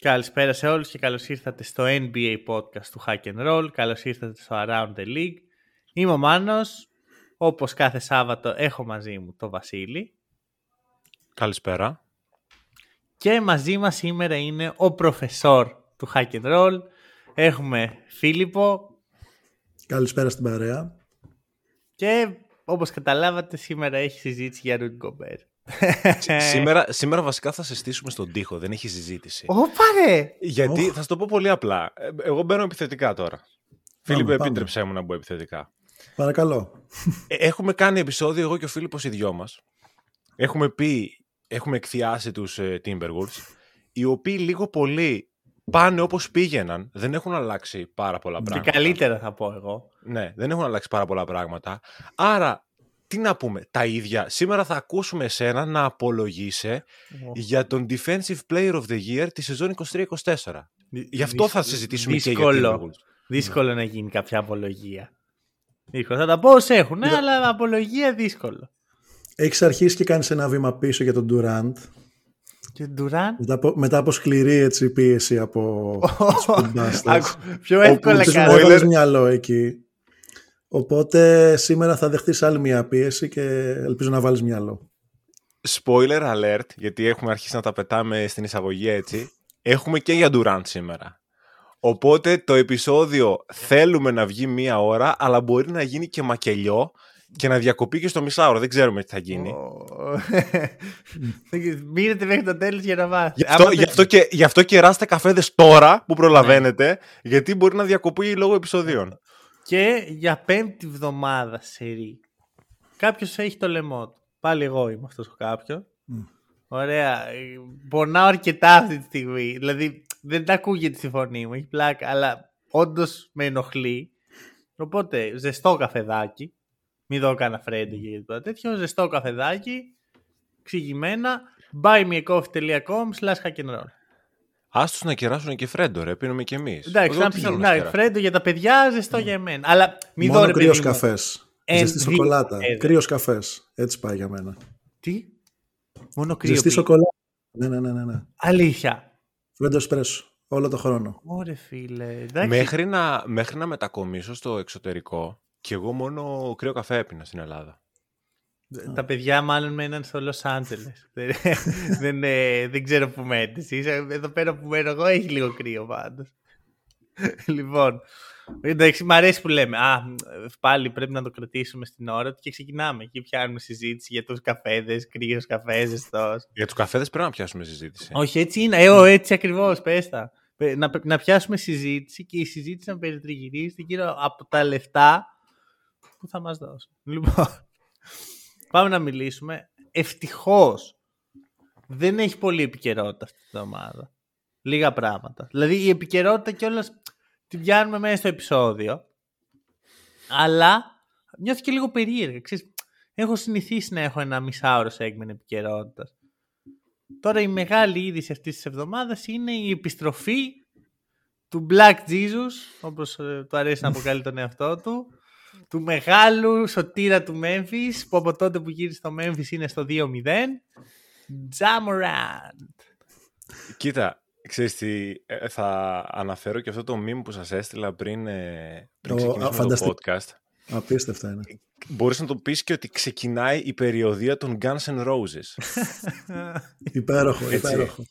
Καλησπέρα σε όλους και καλώς ήρθατε στο NBA podcast του Hack and Roll. Καλώς ήρθατε στο Around the League. Είμαι ο Μάνος. Όπως κάθε Σάββατο έχω μαζί μου το Βασίλη. Καλησπέρα. Και μαζί μας σήμερα είναι ο προφεσόρ του Hack and Roll. Έχουμε Φίλιππο. Καλησπέρα στην παρέα. Και όπως καταλάβατε σήμερα έχει συζήτηση για Rudy Gobert. Σήμερα, σήμερα βασικά θα συστήσουμε στον τοίχο, δεν έχει συζήτηση. Ωπα ρε! Γιατί θα σου το πω πολύ απλά. Ε, Εγώ μπαίνω επιθετικά τώρα. Φίλιππε, πάμε. επίτρεψέ μου να μπω επιθετικά. Παρακαλώ. Ε, Έχουμε κάνει επεισόδιο εγώ και ο Φίλιππος οι δυο μας. Έχουμε πει, έχουμε εκθιάσει τους ε, Timberwolves, οι οποίοι λίγο πολύ πάνε όπως πήγαιναν. Δεν έχουν αλλάξει πάρα πολλά Και πράγματα. καλύτερα θα πω εγώ. Ναι, δεν έχουν αλλάξει πάρα πολλά πράγματα. Άρα, τι να πούμε, τα ίδια. Σήμερα θα ακούσουμε εσένα να απολογείσαι για τον Defensive Player of the Year τη σεζόν 23-24. Γι' αυτό θα συζητήσουμε και για Δύσκολο. Timberwolves. Δύσκολο να γίνει κάποια απολογία. Δύσκολο. Θα τα πω όσοι έχουν, αλλά απολογία δύσκολο. Έχεις αρχίσει και κάνεις ένα βήμα πίσω για τον Durant. Και Ντουράν. Μετά από, μετά από σκληρή έτσι, πίεση από τους Spin Busters. Πιο εύκολα Όπου τους κάνει. έβαλες μυαλό εκεί. Οπότε σήμερα θα δεχτείς άλλη μια πίεση και ελπίζω να βάλεις μυαλό. Spoiler alert, γιατί έχουμε αρχίσει να τα πετάμε στην εισαγωγή έτσι. Έχουμε και για Durant σήμερα. Οπότε το επεισόδιο θέλουμε να βγει μία ώρα, αλλά μπορεί να γίνει και μακελιό και να διακοπεί και στο μισάωρο. Δεν ξέρουμε τι θα γίνει. Μείνετε μέχρι το τέλος για να μάθετε. Γι' αυτό, Άμα γι, δεν- αυτό και, γι' αυτό κεράστε καφέδες τώρα που προλαβαίνετε, γιατί μπορεί να διακοπεί λόγω επεισοδίων. Και για πέμπτη βδομάδα σερή. Κάποιος έχει το λαιμό του. Πάλι εγώ είμαι αυτός ο κάποιο. Ωραία. Ε, Πονάω αρκετά αυτή τη στιγμή. Δηλαδή δεν ακούγεται στη φωνή μου, έχει πλάκα, αλλά όντως με ενοχλεί. Οπότε ζεστό καφεδάκι. Μην δω κανένα φρέντο και τίποτα τέτοιο. Ζεστό καφεδάκι. Ξηγημένα. buymeacoffee.com slash hack and roll. Άστος να κεράσουν και φρέντο, ρε, πίνουμε κι εμείς. Εντάξει, Εγώ να τι πει θέλω να να, σκεράσω. φρέντο για τα παιδιά, ζεστό για εμένα. Αλλά μην δω Μόνο ρε παιδί κρύος μου. καφές. Εν Ζεστή δύο σοκολάτα. καφέδες. Κρύος καφές. Έτσι πάει για μένα. Τι; Μόνο κρύο. Ζεστή πι- σοκολάτα. Ναι, ναι, ναι, ναι. ναι. Αλήθεια. Φρέντο εσπρέσο. Όλο το χρόνο. Ωρε φίλε. Εντάξει. Μέχρι να, μέχρι να μετακομίσω στο εξωτερικό, και εγώ μόνο κρύο καφέ έπινα στην Ελλάδα. Τα παιδιά μάλλον μέναν στο Λος Άντζελες. δεν, δεν, ε, δεν ξέρω που μένετε εσείς. Ε, Εδώ πέρα που μένω εγώ έχει λίγο κρύο πάντως. λοιπόν, εντάξει, μ' αρέσει που λέμε. Α, πάλι πρέπει να το κρατήσουμε στην ώρα του και ξεκινάμε. Εκεί πιάνουμε συζήτηση για τους καφέδες, κρύος καφέ, ζεστός. Για τους καφέδες πρέπει να πιάσουμε συζήτηση. Όχι, έτσι είναι. Ε, ω, έτσι ακριβώς, πες τα. Ε, Να, να πιάσουμε συζήτηση και η συζήτηση να περιτριγυρίζεται γύρω από τα λεφτά που θα μας δώσουν. Λοιπόν, πάμε να μιλήσουμε. Ευτυχώς δεν έχει πολύ επικαιρότητα αυτή τη εβδομάδα. Λίγα πράγματα. Δηλαδή η επικαιρότητα κιόλας την πιάνουμε μέσα στο επεισόδιο. Αλλά νιώθει και λίγο περίεργα. Ξέρεις, έχω συνηθίσει να έχω ένα μισάωρο segment επικαιρότητας. Τώρα η μεγάλη είδηση αυτής της εβδομάδας είναι η επιστροφή του Black Jesus, όπως ε, του αρέσει να αποκαλεί τον εαυτό του, του μεγάλου σωτήρα του Memphis, που από τότε που γύρισε στο Memphis είναι στο 2-0, Jamorant. Κοίτα, ξέρεις τι, ε, θα αναφέρω και αυτό το meme που σας έστειλα πριν, ε, πριν Ο- ξεκινήσουμε α, το φανταστικό. podcast. Απίστευτα είναι. Μπορείς να το πεις και ότι ξεκινάει η περιοδία των Guns N' Roses. Υπέροχο, Έτσι. υπέροχο.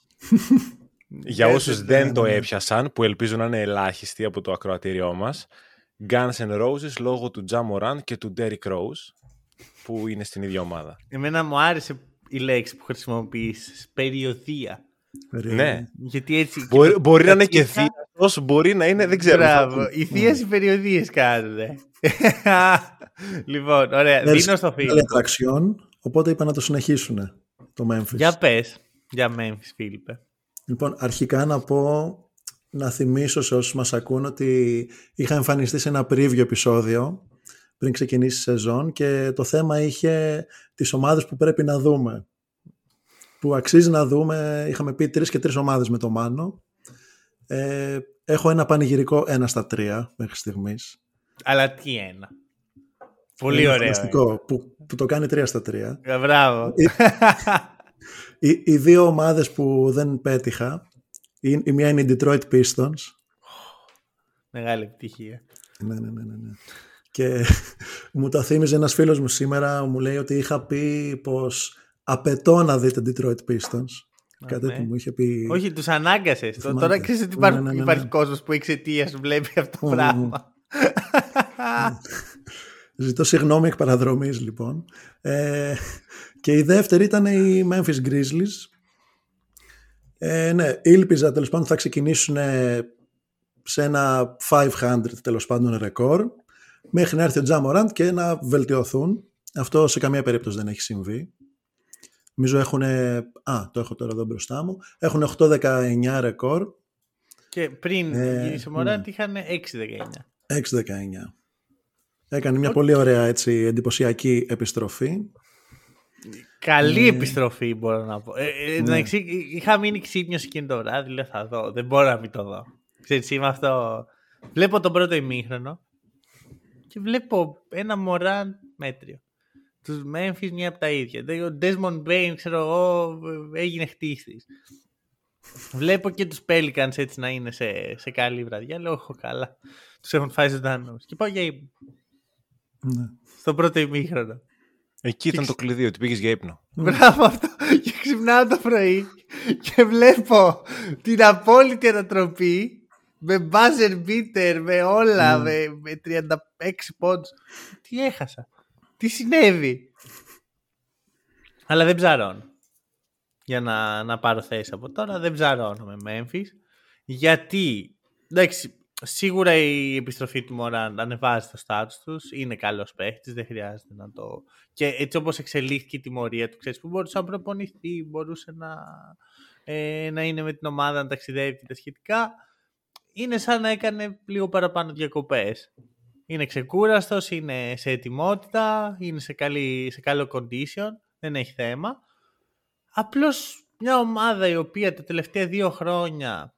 Για Ναι, όσους ναι, δεν το ναι. έπιασαν, που ελπίζω να είναι ελάχιστοι από το ακροατήριό μας, Guns N' Roses λόγω του Ja Morant και του Derrick Rose, που είναι στην ίδια ομάδα. Εμένα μου άρεσε η λέξη που χρησιμοποιείς, περιοδία. Περίεργο. Ναι. Γιατί έτσι... Μπορεί, μπορεί να είναι και Κατσίκα- θείος, μπορεί να είναι, δεν ξέρω. Μπράβο. Οι θείες οι περιοδίες κάνουνε. λοιπόν, ωραία. Δεν Δίνω στο Άλλη φίλο. ατραξιόν, οπότε είπα να το συνεχίσουν το Memphis. Για πες. Για Memphis, Φίλιππε. Λοιπόν, αρχικά να πω να θυμίσω σε όσους μας ακούν ότι είχα εμφανιστεί σε ένα preview επεισόδιο πριν ξεκινήσει η σεζόν και το θέμα είχε τις ομάδες που πρέπει να δούμε. Που αξίζει να δούμε, είχαμε πει τρεις και τρεις ομάδες με το Μάνο. Ε, έχω ένα πανηγυρικό ένα στα τρία μέχρι στιγμής. Αλλά τι ένα. Πολύ Είναι ωραίο. φανταστικό, Που, που το κάνει τρία στα τρία. Ε, Μπράβο. Οι, οι δύο ομάδες που δεν πέτυχα, η, η μία είναι οι Detroit Pistons. Μεγάλη επιτυχία. Ναι, ναι, ναι, ναι, ναι. Και μου το θύμιζε ένας φίλος μου σήμερα, μου λέει ότι είχα πει πως απαιτώ να δείτε Detroit Pistons. Κάτι ναι. που μου είχε πει... Όχι, τους ανάγκασες. θυμάμαι. Τώρα ξέρεις ότι Ναι, υπάρχει, ναι, ναι, ναι. υπάρχει κόσμος που εξαιτίας σου βλέπει αυτό το Μμμ. πράγμα. Ζητώ συγγνώμη εκ παραδρομής λοιπόν. Ε, και η δεύτερη ήταν οι Memphis Grizzlies. Ε, ναι, ήλπιζα τέλος πάντων θα ξεκινήσουν ε, σε ένα 500 τέλος πάντων ρεκόρ μέχρι να έρθει ο Τζαμοράντ και να βελτιωθούν. Αυτό σε καμία περίπτωση δεν έχει συμβεί. Νομίζω έχουν, α, το έχω τώρα εδώ μπροστά μου, έχουν 8-19 ρεκόρ, Και πριν Ε, γυρίσει ο Μωράντ ναι. είχαν 6-19. 6-19. Έκανε μια πολύ ωραία έτσι, εντυπωσιακή επιστροφή. Καλή Ναι. επιστροφή μπορώ να πω. Ε, ε, εντάξει, είχα μείνει ξύπνιος εκείνο το βράδυ, λέω θα δω. Δεν μπορώ να μην το δω. Ξέρεις, είμαι αυτό. Βλέπω τον πρώτο ημίχρονο και βλέπω ένα Μωράν μέτριο. Τους Memphis μια από τα ίδια. Δηλαδή, Ο Desmond Bain, ξέρω εγώ, ε, έγινε χτίστης. Βλέπω και τους Pelicans έτσι να είναι σε, σε καλή βραδιά. Λέω, έχω καλά. Τους έχουν φάει ζωντανούς. Και πάω για ύπνο. Ναι. Στο πρώτο ημίχρονο. Εκεί ήταν το κλειδί, ότι πήγες για ύπνο. Μπράβο αυτό. Και ξυπνάω το πρωί και βλέπω την απόλυτη ανατροπή με buzzer beater, με όλα, με, με 36 πόντους. Τι έχασα; Τι συνέβη; Αλλά δεν ψαρώνω. Για να, να πάρω θέση από τώρα, δεν ψαρώνω με Memphis. Γιατί, εντάξει, σίγουρα η επιστροφή του Μωράν ανεβάζει το στάτους τους, είναι καλός παίχτης, δεν χρειάζεται να το... Και έτσι όπως εξελίχθηκε η τιμωρία του, ξέρεις, που μπορούσε να προπονηθεί, μπορούσε να, ε, να είναι με την ομάδα, να ταξιδεύει και τα σχετικά, είναι σαν να έκανε λίγο παραπάνω διακοπές. Είναι ξεκούραστος, είναι σε ετοιμότητα, είναι σε, καλή, σε καλό condition, δεν έχει θέμα. Απλώς μια ομάδα η οποία τα τελευταία δύο χρόνια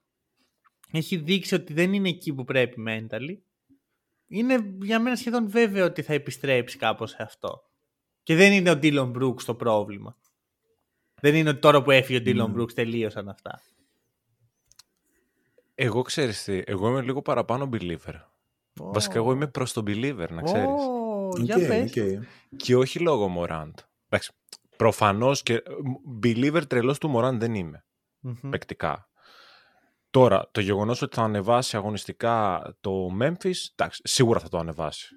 έχει δείξει ότι δεν είναι εκεί που πρέπει mentally, είναι για μένα σχεδόν βέβαιο ότι θα επιστρέψει κάπως σε αυτό. Και δεν είναι ο Dylan Brooks το πρόβλημα. Δεν είναι ότι τώρα που έφυγε ο Dylan Brooks τελείωσαν αυτά. Εγώ ξέρεις τι, εγώ είμαι λίγο παραπάνω believer. Βασικά εγώ είμαι προς τον believer, να ξέρεις. Ω, για οκ, πες. οκ. Και όχι λόγω Μωράντ. Εντάξει, προφανώς και believer τρελός του Μωράντ δεν είμαι, Μμμ. παικτικά. Τώρα, το γεγονός ότι θα ανεβάσει αγωνιστικά το Memphis, εντάξει, σίγουρα θα το ανεβάσει.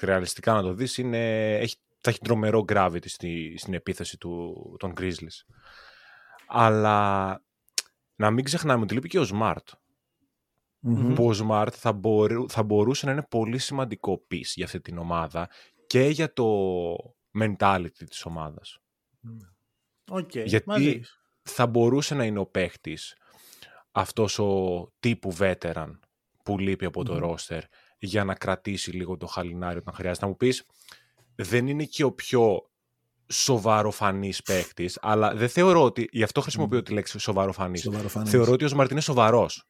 Ρεαλιστικά να το δεις, είναι, έχει, θα έχει τρομερό gravity στη, στην επίθεση του, των Grizzlies. Αλλά να μην ξεχνάμε ότι λείπει και ο Smart. Μμμ. Που ο Smart θα, μπορού- θα μπορούσε να είναι πολύ σημαντικό piece για αυτή την ομάδα και για το mentality της ομάδας. Οκ, Γιατί- μαζί σου. θα μπορούσε να είναι ο παίχτης αυτός ο τύπου veteran που λείπει από το roster για να κρατήσει λίγο το χαλινάρι όταν χρειάζεται. Να μου πεις, δεν είναι και ο πιο σοβαροφανής παίχτης, αλλά δεν θεωρώ ότι, γι' αυτό χρησιμοποιώ τη λέξη σοβαροφανής. Σοβαροφανής. Θεωρώ ότι ο Smart είναι σοβαρός.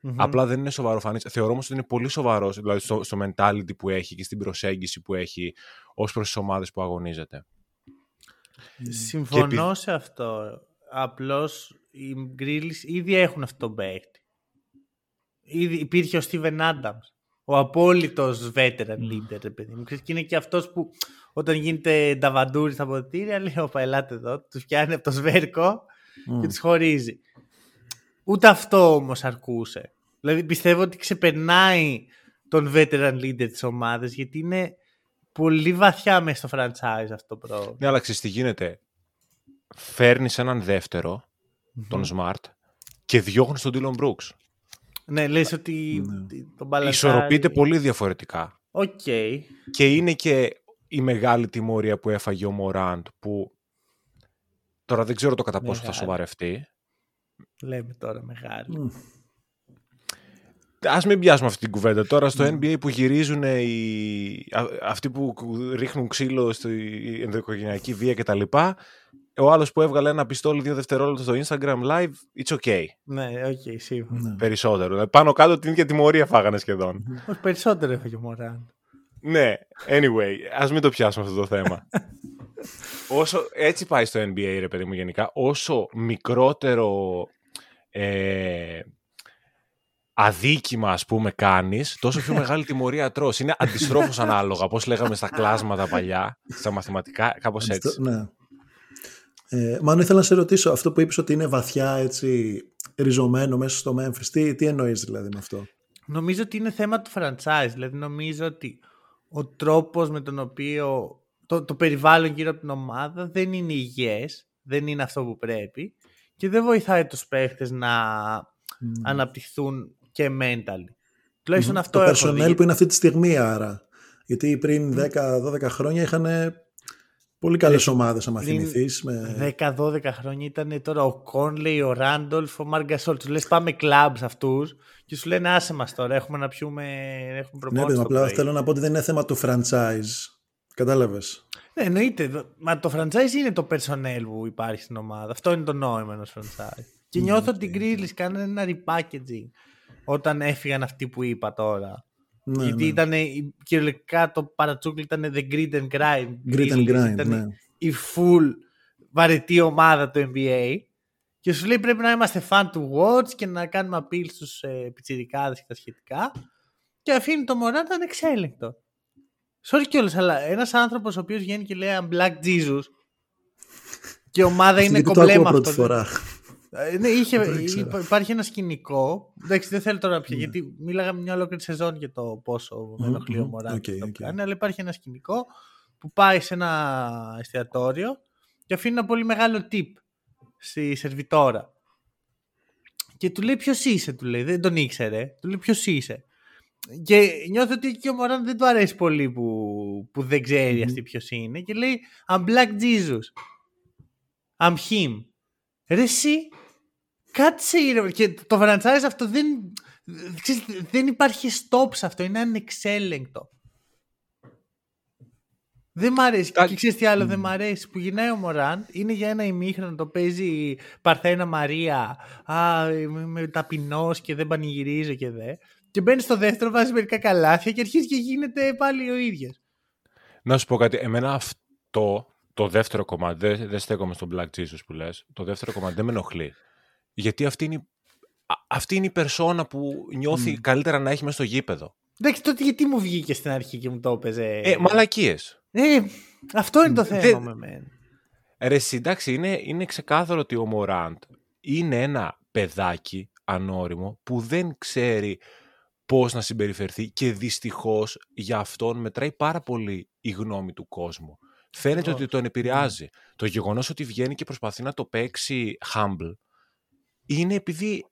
Μμμ. Απλά δεν είναι σοβαροφανής. Θεωρώ όμως ότι είναι πολύ σοβαρός, δηλαδή στο, στο mentality που έχει και στην προσέγγιση που έχει ως προς τις ομάδες που αγωνίζεται. Συμφωνώ σε αυτό. Απλώς οι Γκρίλις ήδη έχουν αυτό τον παίκτη. Ήδη υπήρχε ο Στίβεν Άνταμς. Ο απόλυτος veteran leader, ρε παιδί μου. Ξέρεις, Και είναι και αυτός που όταν γίνεται νταβαντούρι στα ποτήρια λέει «Ωπα, ελάτε εδώ». Τους πιάνει από το σβέρκο και τους χωρίζει. Ούτε αυτό όμως αρκούσε. Δηλαδή πιστεύω ότι ξεπερνάει τον veteran leader της ομάδας γιατί είναι πολύ βαθιά μέσα στο franchise αυτό το πρόβλημα. Ναι, αλλά ξέρεις τι γίνεται. Φέρνεις έναν δεύτερο, mm-hmm. τον Smart και διώχνει τον Dylan Brooks. Ναι, λες ότι ναι. τον. Ισορροπείται πολύ διαφορετικά. Οκ. Και είναι και η μεγάλη τιμωρία που έφαγε ο Μωράντ που τώρα δεν ξέρω το κατά πόσο θα σοβαρευτεί. Λέμε τώρα μεγάλη. Mm. Α μην πιάσουμε αυτή την κουβέντα τώρα. Στο NBA που γυρίζουν οι... αυτοί που ρίχνουν ξύλο στην ενδοοικογενειακή βία κτλ. Ο άλλος που έβγαλε ένα πιστόλι δύο δευτερόλεπτα στο Instagram live, it's okay. Ναι, οκ, σίγουρα. Ναι. Περισσότερο. Δηλαδή, Πάνω κάτω την ίδια τιμωρία φάγανε σχεδόν. Όχι, περισσότερο έφαγε ο Μωράν. ναι, anyway, ας μην το πιάσουμε αυτό το θέμα. όσο, έτσι πάει στο NBA, ρε παιδί μου, γενικά. Όσο μικρότερο ε, αδίκημα, ας πούμε, κάνεις, τόσο πιο μεγάλη τιμωρία τρως. Είναι αντιστρόφως ανάλογα, πώς λέγαμε στα κλάσματα παλιά, στα μαθηματικά, κάπως έτσι. Ναι. Ε, Μάνο, ήθελα να σε ρωτήσω αυτό που είπες ότι είναι βαθιά έτσι ριζωμένο μέσα στο Memphis. Τι, τι εννοείς δηλαδή με αυτό; Νομίζω ότι είναι θέμα του franchise. Δηλαδή νομίζω ότι ο τρόπος με τον οποίο το, το περιβάλλον γύρω από την ομάδα δεν είναι υγιές, δεν είναι αυτό που πρέπει και δεν βοηθάει τους παίχτες να αναπτυχθούν και mentally. Τουλάχιστον αυτό το έχω personnel δει. που είναι αυτή τη στιγμή άρα. Γιατί πριν 10-12 χρόνια είχαν πολύ καλές ομάδες άμα πριν θυμηθείς. Με... 10-12 χρόνια ήταν τώρα ο Κόνλεϊ, ο Ράντολφ, ο Μαργκασόλ. Τους λες πάμε κλαμπ αυτούς και σου λένε άσε μας τώρα, έχουμε να πιούμε, έχουμε Ναι, προπόνηση. παιδί, μου, το απλά πρωί». θέλω να πω ότι δεν είναι θέμα του franchise. Κατάλαβες. Ναι, εννοείται. Μα το franchise είναι το personnel που υπάρχει στην ομάδα. Αυτό είναι το νόημα ενός franchise. Και νιώθω ότι οι Grizzlies κάνανε ένα repackaging όταν έφυγαν αυτοί που είπα τώρα. Ναι, Γιατί ναι. ήταν κυριολεκτικά το παρατσούκλι ήταν the grit and grind. Grit and Grizzlies. grind, Ήταν ναι. η full βαρετή ομάδα του NBA. Και σου λέει πρέπει να είμαστε fan του watch και να κάνουμε appeal στους ε, πιτσιρικάδες και τα σχετικά. Και αφήνει το Μωράν να είναι εξέλεγκτο. Sorry κιόλας, αλλά ένας άνθρωπος ο οποίος βγαίνει και λέει I'm Black Jesus και η ομάδα είναι Γιατί το κομπλέ ακούω με πρώτη αυτό. φορά. Ε, Ναι, είχε, Δεν το ήξερα. υπά- υπάρχει ένα σκηνικό. Εντάξει, δεν θέλω τώρα να Ναι. πιω, γιατί μίλαγαμε μια ολόκληρη σεζόν για το πόσο με Μμμ, ενοχλεί ο μμμ. Μωράν. Οκ, και αυτό που οκ. κάνει, αλλά υπάρχει ένα σκηνικό που πάει σε ένα εστιατόριο και αφήνει ένα πολύ μεγάλο tip στη σερβιτόρα. Και του λέει ποιος είσαι, του λέει. Δεν τον ήξερε. Του λέει ποιος είσαι; Και νιώθω ότι και ο Μωράν δεν του αρέσει πολύ που, που δεν ξέρει Μμμ. αυτή ποιος είναι. Και λέει I'm Black Jesus. I'm him. Ρε εσύ, κάτσε ρε. Και το franchise αυτό δεν, ξέρεις, δεν υπάρχει stop σε αυτό. Είναι ανεξέλεγκτο. Δεν μ' αρέσει. Κα- Και ξέρεις τι άλλο δεν μ' αρέσει. Που γυρνάει ο Μωράν, είναι για ένα ημίχρονο, το παίζει Παρθένα Μαρία. Α, είμαι είμαι ταπεινός και δεν πανηγυρίζω και δε. Και μπαίνει στο δεύτερο, βάζει μερικά καλάθια και αρχίζει και γίνεται πάλι ο ίδιος. Να σου πω κάτι. Εμένα αυτό το δεύτερο κομμάτι, δεν, δεν στέκομαι στον Black Jesus που λες, το δεύτερο κομμάτι δεν με ενοχλεί. Γιατί αυτή είναι, η- α- αυτή είναι η περσόνα που νιώθει καλύτερα να έχει μέσα στο γήπεδο. Εντάξει, τότε γιατί μου βγήκες στην αρχή και μου το έπαιζε; Ε, μαλακίες. Ε, αυτό είναι το θέμα Δεν- με μένα. Ρε, εσύ, εντάξει, είναι, είναι ξεκάθαρο ότι ο Μωράντ είναι ένα παιδάκι ανώριμο που δεν ξέρει πώς να συμπεριφερθεί και δυστυχώς για αυτόν μετράει πάρα πολύ η γνώμη του κόσμου. Φαίνεται Ακριβώς. ότι τον επηρεάζει. Το γεγονός ότι βγαίνει και προσπαθεί να το παίξει humble είναι επειδή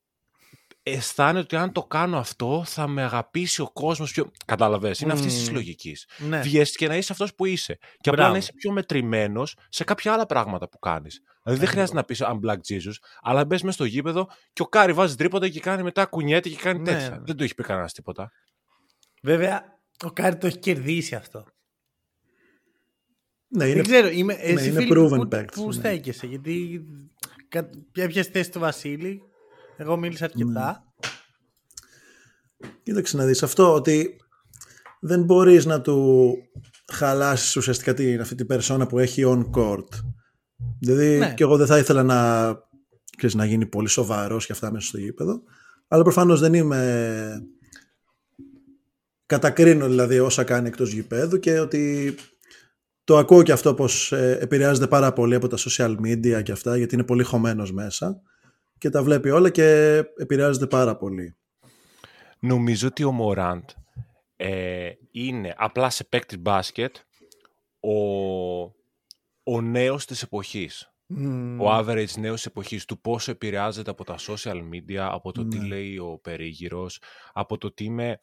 αισθάνεται ότι αν το κάνω αυτό θα με αγαπήσει ο κόσμος πιο... Κατάλαβες, είναι αυτής της Μμμ. λογικής. Ναι. Βγες και να είσαι αυτός που είσαι. Και απλά Μπράβο. να είσαι πιο μετρημένος σε κάποια άλλα πράγματα που κάνεις. Δηλαδή δεν χρειάζεται να πεις I'm Black Jesus, αλλά μπες μέσα στο γήπεδο και ο Κάρι βάζει τρίποτα και κάνει μετά κουνιέται και κάνει Ναι, τέτοια. ναι. Δεν το έχει πει κανένας τίποτα. Βέβαια, ο Κάρι το έχει κερδίσει αυτό. Ναι, Δεν είναι, ξέρω, είμαι, εσύ είναι Φίλιπ, proven που, παίκτης, που ναι. στέκεσαι, γιατί κα- ποια πιες θέση του Βασίλη, εγώ μίλησα αρκετά. Κοίταξε να δεις αυτό ότι δεν μπορείς να του χαλάσεις ουσιαστικά την, αυτή την περσόνα που έχει on court. Δηλαδή Ναι. και εγώ δεν θα ήθελα να, ξέρεις, να γίνει πολύ σοβαρός και αυτά μέσα στο γήπεδο. Αλλά προφανώς δεν είμαι... Κατακρίνω δηλαδή όσα κάνει εκτός γηπέδου και ότι το ακούω και αυτό πως ε, επηρεάζεται πάρα πολύ από τα social media και αυτά γιατί είναι πολύ χωμένος μέσα και τα βλέπει όλα και επηρεάζεται πάρα πολύ. Νομίζω ότι ο Μωράντ ε, είναι απλά σε παίκτη μπάσκετ ο, ο νέος της εποχής. Μμμ. Ο average νέος της εποχής του πόσο επηρεάζεται από τα social media, από το τι Ναι. λέει ο περίγυρος, από το τι είμαι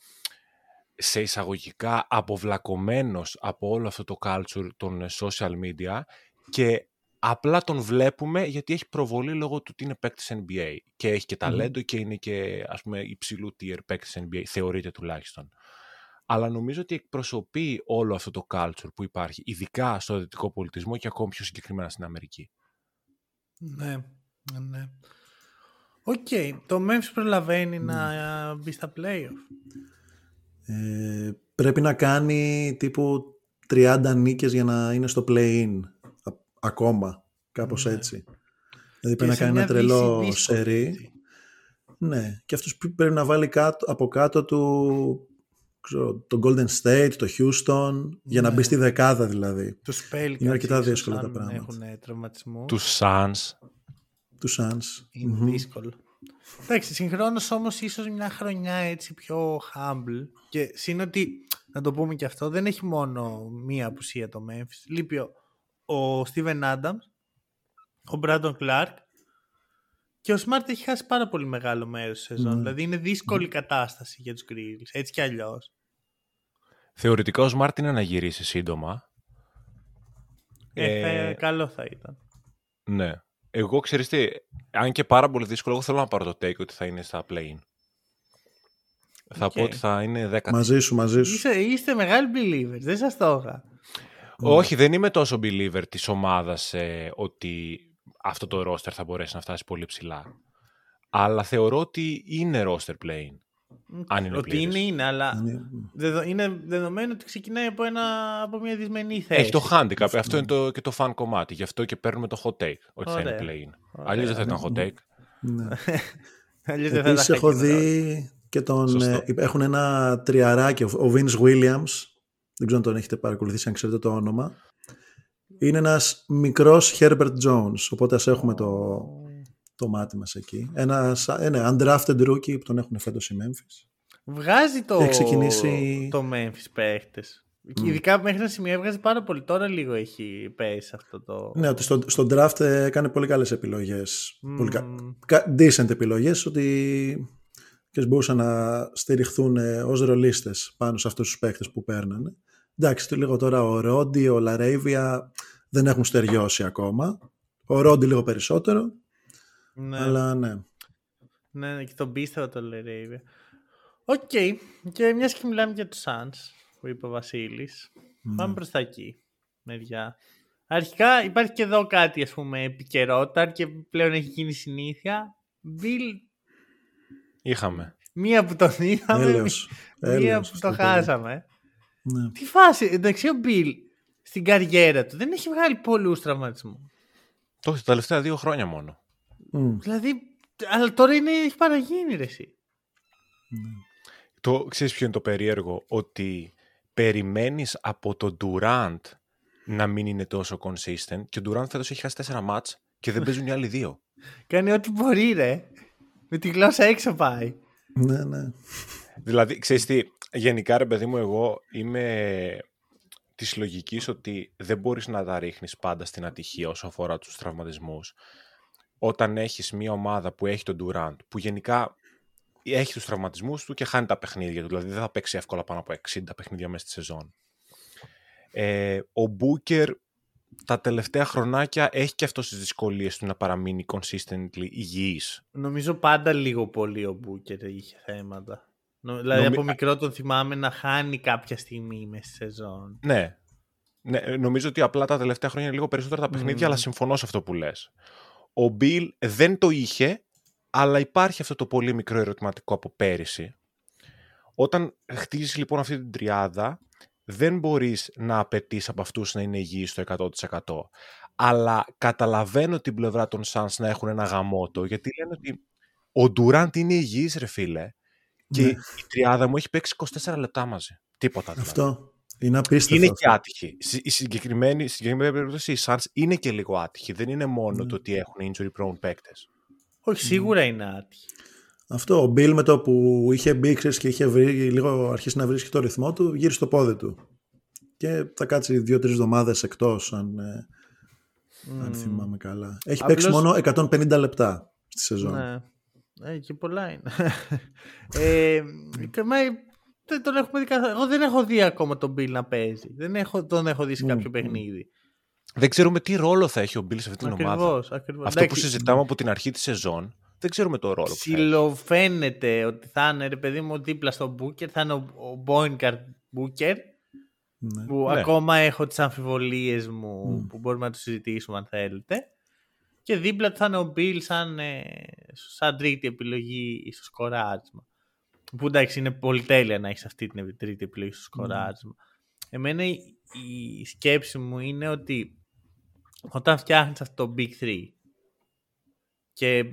σε εισαγωγικά αποβλακωμένος από όλο αυτό το culture των ε, social media και Απλά τον βλέπουμε γιατί έχει προβολή λόγω του ότι είναι παίκτης NBA και έχει και ταλέντο και είναι και ας πούμε υψηλού tier παίκτης NBA, θεωρείται τουλάχιστον. Αλλά νομίζω ότι εκπροσωπεί όλο αυτό το culture που υπάρχει, ειδικά στο δυτικό πολιτισμό και ακόμη πιο συγκεκριμένα στην Αμερική. Ναι, ναι. Οκ, το Memphis προλαβαίνει να μπει στα playoff. Ε, πρέπει να κάνει τύπου 30 νίκες για να είναι στο play-in ακόμα, κάπως Ναι. έτσι. Δηλαδή πρέπει Και να σε κάνει μια ένα τρελό δύση δύσκολη, σερί. έτσι. Ναι, και αυτός πρέπει να βάλει κάτω, από κάτω του ξέρω, το Golden State, το Houston, για να Ναι. μπει στη δεκάδα δηλαδή. Τους Pelicans Είναι αρκετά ίσως, δύσκολα τα αν πράγματα. Έχουν τραυματισμού. Τους Suns. Τους Suns. Είναι Μμμ. δύσκολο. Εντάξει, συγχρόνως όμως ίσως μια χρονιά έτσι πιο humble. Και συν ότι, να το πούμε και αυτό, δεν έχει μόνο μία απουσία το Memphis. Λείπει ο, ο Steven Adams, ο Brandon Clarke και ο Smart έχει χάσει πάρα πολύ μεγάλο μέρος της σεζόν. Ναι. Δηλαδή είναι δύσκολη κατάσταση για τους Grizzlies. Έτσι κι αλλιώς. Θεωρητικά ο Smart είναι να γυρίσει σύντομα. Ε, θα- Ε, καλό θα ήταν. Ναι. Εγώ ξέρεις τι, αν και πάρα πολύ δύσκολο, εγώ θέλω να πάρω το take ότι θα είναι στα play-in. Θα Οκ. πω ότι θα είναι 10. Μαζί σου, μαζί σου. Είστε, είστε μεγάλοι believers, δεν σας το είχα. Όχι, δεν είμαι τόσο believer της ομάδας ε, ότι αυτό το roster θα μπορέσει να φτάσει πολύ ψηλά. Αλλά θεωρώ ότι είναι roster playing. Αν είναι ότι πλήρες. είναι, είναι, αλλά Είναι- δεδο- είναι δεδομένο ότι ξεκινάει από, ένα, από μια δυσμενή θέση. Έχει το handicap, αυτό είναι το, και το fan κομμάτι. Γι' αυτό και παίρνουμε το hot take, ότι θα είναι Ωραία. playing. Ωραία. Αλλιώς δεν θα ήταν hot take. Ναι. Αλλιώς δεν θα Επίσης τα έχω είχα κοινωνώσει. δει και τον... Σωστό. ε, έχουν ένα τριαράκι, ο ο Vince Williams, δεν ξέρω αν τον έχετε παρακολουθήσει, αν ξέρετε το όνομα. Είναι ένας μικρός Herbert Jones, οπότε ας έχουμε το, το μάτι μας εκεί. Ένας ένα undrafted rookie που τον έχουν φέτος οι Memphis. Βγάζει το, Έχει ξεκινήσει- το Memphis παίχτες. Και Ειδικά μέχρι ένα σημείο έβγαζε πάρα πολύ. Τώρα λίγο έχει πέσει αυτό το. Ναι, ότι στο, στο draft ε, έκανε πολύ καλές επιλογές. Μμμ. Πολύ κα, κα- decent επιλογές, ότι και μπορούσαν να στηριχθούν ε, ως ρολίστες πάνω σε αυτούς τους παίκτες που παίρνανε. Εντάξει, το λίγο τώρα ο Ρόντι, ο Λαρέιβια δεν έχουν στεριώσει ακόμα. Ο Ρόντι λίγο περισσότερο, ναι. αλλά ναι. ναι, ναι, και τον πίστευα το λέει. Οκ. Και μιας και μιλάμε για τους Suns που είπε ο Βασίλης. Πάμε προς τα εκεί. Μεριά. Αρχικά υπάρχει και εδώ κάτι ας πούμε επικαιρότητα και πλέον έχει γίνει συνήθεια. Bill, Είχαμε. μία που τον είδαμε, Έλεος. μία Έλεος που το αυτό το- χάσαμε. Ναι. Τι φάση, εντάξει ο Bill στην καριέρα του δεν έχει βγάλει πολλούς τραυματισμούς. Το τα τελευταία δύο χρόνια μόνο. Μμ. Δηλαδή, αλλά τώρα είναι, έχει παραγίνει ρε εσύ. Το ξέρεις ποιο είναι το περίεργο, ότι περιμένεις από τον Durant να μην είναι τόσο consistent και ο Durant φέτος έχει χάσει τέσσερα μάτς και δεν παίζουν οι άλλοι δύο. Κάνει ό,τι μπορεί ρε. Με τη γλώσσα έξω πάει. Ναι, ναι. Δηλαδή, ξέρεις τι, γενικά ρε παιδί μου, εγώ είμαι της λογικής ότι δεν μπορείς να τα ρίχνεις πάντα στην ατυχία όσο αφορά τους τραυματισμούς. Όταν έχεις μια ομάδα που έχει τον Durant, που γενικά έχει τους τραυματισμούς του και χάνει τα παιχνίδια του, δηλαδή δεν θα παίξει εύκολα πάνω από 60 παιχνίδια μέσα στη σεζόν. Ε, ο Μπούκερ τα τελευταία χρονάκια έχει και αυτό τις δυσκολίες του να παραμείνει consistently υγιής. Νομίζω πάντα λίγο πολύ ο Μπούκερ είχε θέματα. Νο- Δηλαδή Νομι- από μικρό τον θυμάμαι να χάνει κάποια στιγμή μέσα στη σεζόν. Ναι. ναι. ε, Νομίζω ότι απλά τα τελευταία χρόνια είναι λίγο περισσότερα τα παιχνίδια, Μμμ. αλλά συμφωνώ σε αυτό που λες. Ο Μπιλ δεν το είχε, αλλά υπάρχει αυτό το πολύ μικρό ερωτηματικό από πέρυσι. Όταν χτίζεις λοιπόν αυτή την τριάδα, δεν μπορείς να απαιτείς από αυτούς να είναι υγιείς στο 100%. Αλλά καταλαβαίνω την πλευρά των Suns να έχουν ένα γαμότο, γιατί λένε ότι ο Ντουράντ είναι υγιής ρε φίλε και Ναι. η τριάδα μου έχει παίξει 24 λεπτά μαζί. Τίποτα δηλαδή. Αυτό είναι απίστευτο. Είναι αυτό. και άτυχη. Στη- Η συγκεκριμένη, στη συγκεκριμένη περίπτωση οι Suns είναι και λίγο άτυχοι. Δεν είναι μόνο Ναι. το ότι έχουν injury prone παίκτες. Όχι, σίγουρα είναι άτυχη. Αυτό, ο Μπιλ με το που είχε μπει ξέρεις, και είχε βρει, λίγο αρχίσει να βρίσκει το ρυθμό του, γύρισε το πόδι του. Και θα κάτσει δύο-τρεις εβδομάδες εκτός, αν, ε, αν θυμάμαι καλά. Έχει Απλώς- παίξει μόνο 150 λεπτά στη σεζόν. Ναι. Ε, και πολλά είναι. ε, και μα, δεν τον έχουμε δει καθόλου. Εγώ δεν έχω δει ακόμα τον Bill να παίζει. Δεν έχω, τον έχω δει σε Μμ, κάποιο μμ. παιχνίδι. δεν ξέρουμε τι ρόλο θα έχει ο Μπίλ σε αυτή την ομάδα. Ακριβώς, ακριβώς. Αυτό Εντάξει, που συζητάμε από την αρχή της σεζόν, δεν ξέρουμε το ρόλο που θα έχει. Ψιλοφαίνεται ότι θα είναι ρε παιδί μου δίπλα στο Μπούκερ, θα είναι ο, ο Μπόινκαρτ Μπούκερ. Ναι. Που Ναι. ακόμα έχω τις αμφιβολίες μου που μπορούμε να το συζητήσουμε αν θέλετε. Και δίπλα του θα είναι ο Μπιλ σαν, ε, σαν τρίτη επιλογή στο σκοράρισμα. Που εντάξει είναι πολυτέλεια να έχεις αυτή την τρίτη επιλογή στο σκοράρισμα. Εμένα η, η σκέψη μου είναι ότι όταν φτιάχνεις αυτό το Big 3 και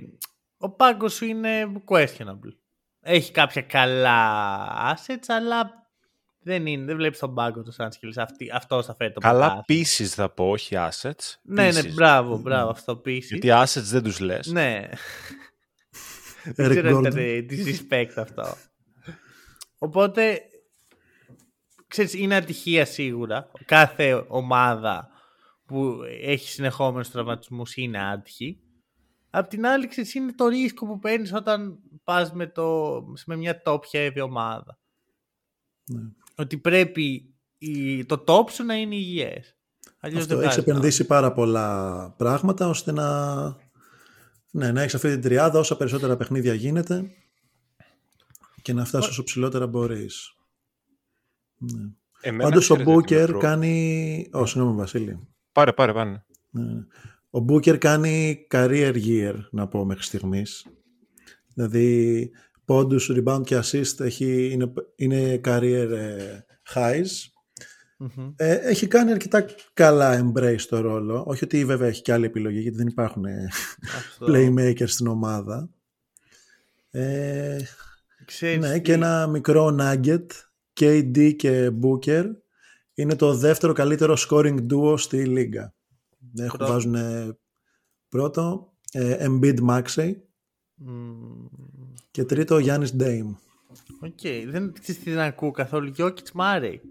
ο πάγκος σου είναι questionable. Έχει κάποια καλά assets, αλλά δεν, είναι, δεν βλέπεις τον πάγκο του σαν σκύλος. Αυτή, αυτό θα φέρει το Καλά πρωτάθλημα. pieces θα πω, όχι assets. Ναι, ναι, Pieces. μπράβο, μπράβο, αυτό πίση. Γιατί assets δεν τους λες. Ναι. Δεν Eric ξέρω αν Gordon. ήταν disrespect αυτό. Οπότε, ξέρεις, είναι ατυχία σίγουρα. Κάθε ομάδα που έχει συνεχόμενους τραυματισμούς είναι άτυχη. Απ' την άλλη, ξέρεις, είναι το ρίσκο που παίρνεις όταν πας με, το, με μια top heavy ομάδα. Ναι. Ότι πρέπει η, το top σου να είναι υγιές. Αλλιώς Αυτό, δεν έχεις βγάζει επενδύσει πάρα πολλά πράγματα ώστε να, ναι, να έχεις αυτή την τριάδα όσα περισσότερα παιχνίδια γίνεται και να φτάσεις όσο ψηλότερα μπορείς. Ναι. Εμένα, Πάντως ο ξέρετε τι με Μπούκερ προ- κάνει... Ω, συγγνώμη Βασίλη. Πάρε, πάρε, πάρε. Ναι. Ο Μπούκερ κάνει career year, να πω μέχρι στιγμής. Δηλαδή, πόντους, rebound και assist έχει, είναι, είναι career ε, highs. Μμμ. Ε, έχει κάνει αρκετά καλά embrace το ρόλο. Όχι ότι βέβαια έχει και άλλη επιλογή, γιατί δεν υπάρχουν ε, Αυτό. playmakers στην ομάδα. Ε, Ξέρεις ναι, τι- και ένα μικρό nugget, KD και Booker, είναι το δεύτερο καλύτερο scoring duo στη λίγα. Έχουν, Πρώτο. βάζουν ε, πρώτο ε, Embiid Maxey Μμμ. και τρίτο Giannis Dame. Οκ, δεν ξέρεις τι δεν ακούω καθόλου. Jokic Murray.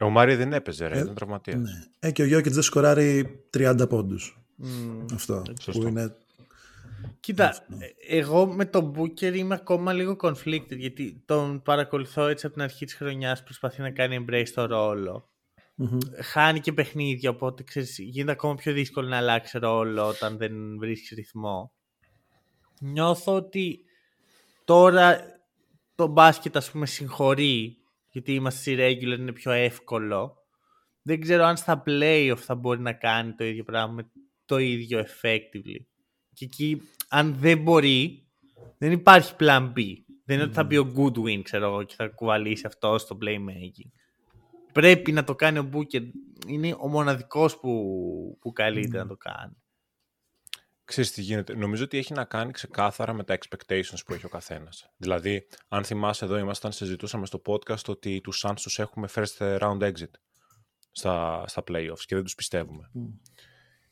Ο Μάρι δεν έπαιζε, ρε, Ε, ήταν τραυματίας. Ναι. Ε, και ο Jokic δεν σκοράρει 30 πόντους. Μμμ. Αυτό Σωστό. που είναι... Κοίτα, ε, εγώ με τον Booker είμαι ακόμα λίγο conflicted γιατί τον παρακολουθώ έτσι από την αρχή της χρονιάς προσπαθεί να κάνει embrace στο ρόλο. Μμμ. Χάνει και παιχνίδια, οπότε ξέρεις, γίνεται ακόμα πιο δύσκολο να αλλάξει ρόλο όταν δεν βρίσκεις ρυθμό. Νιώθω ότι τώρα το μπάσκετ ας πούμε συγχωρεί γιατί είμαστε στη regular είναι πιο εύκολο. Δεν ξέρω αν στα playoff θα μπορεί να κάνει το ίδιο πράγμα με το ίδιο effectively. Και εκεί αν δεν μπορεί δεν υπάρχει plan B. Δεν είναι ότι θα μπει ο Goodwin ξέρω εγώ και θα κουβαλήσει αυτό στο playmaking. Πρέπει να το κάνει ο Booker. Είναι ο μοναδικός που, που καλείται να το κάνει. Ξέρεις τι γίνεται. Νομίζω ότι έχει να κάνει ξεκάθαρα με τα expectations που έχει ο καθένας. Δηλαδή, αν θυμάσαι εδώ ήμασταν, συζητούσαμε στο podcast ότι τους Suns τους έχουμε first round exit στα, στα playoffs και δεν τους πιστεύουμε.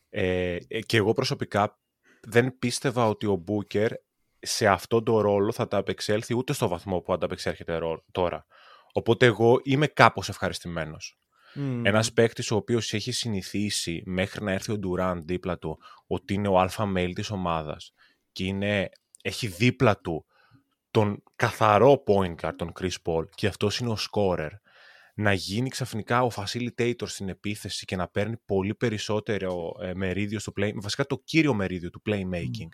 Ε, ε, και εγώ προσωπικά δεν πίστευα ότι ο Booker σε αυτόν τον ρόλο θα τα απεξέλθει ούτε στο βαθμό που ανταπεξέρχεται ρο- τώρα. Οπότε εγώ είμαι κάπως ευχαριστημένος. Μμμ. Ένας παίκτης ο οποίος έχει συνηθίσει μέχρι να έρθει ο Ντουράν δίπλα του ότι είναι ο αλφα mail της ομάδας και είναι, έχει δίπλα του τον καθαρό point guard, τον Chris Paul και αυτός είναι ο scorer να γίνει ξαφνικά ο facilitator στην επίθεση και να παίρνει πολύ περισσότερο ε, μερίδιο στο play, βασικά το κύριο μερίδιο του playmaking.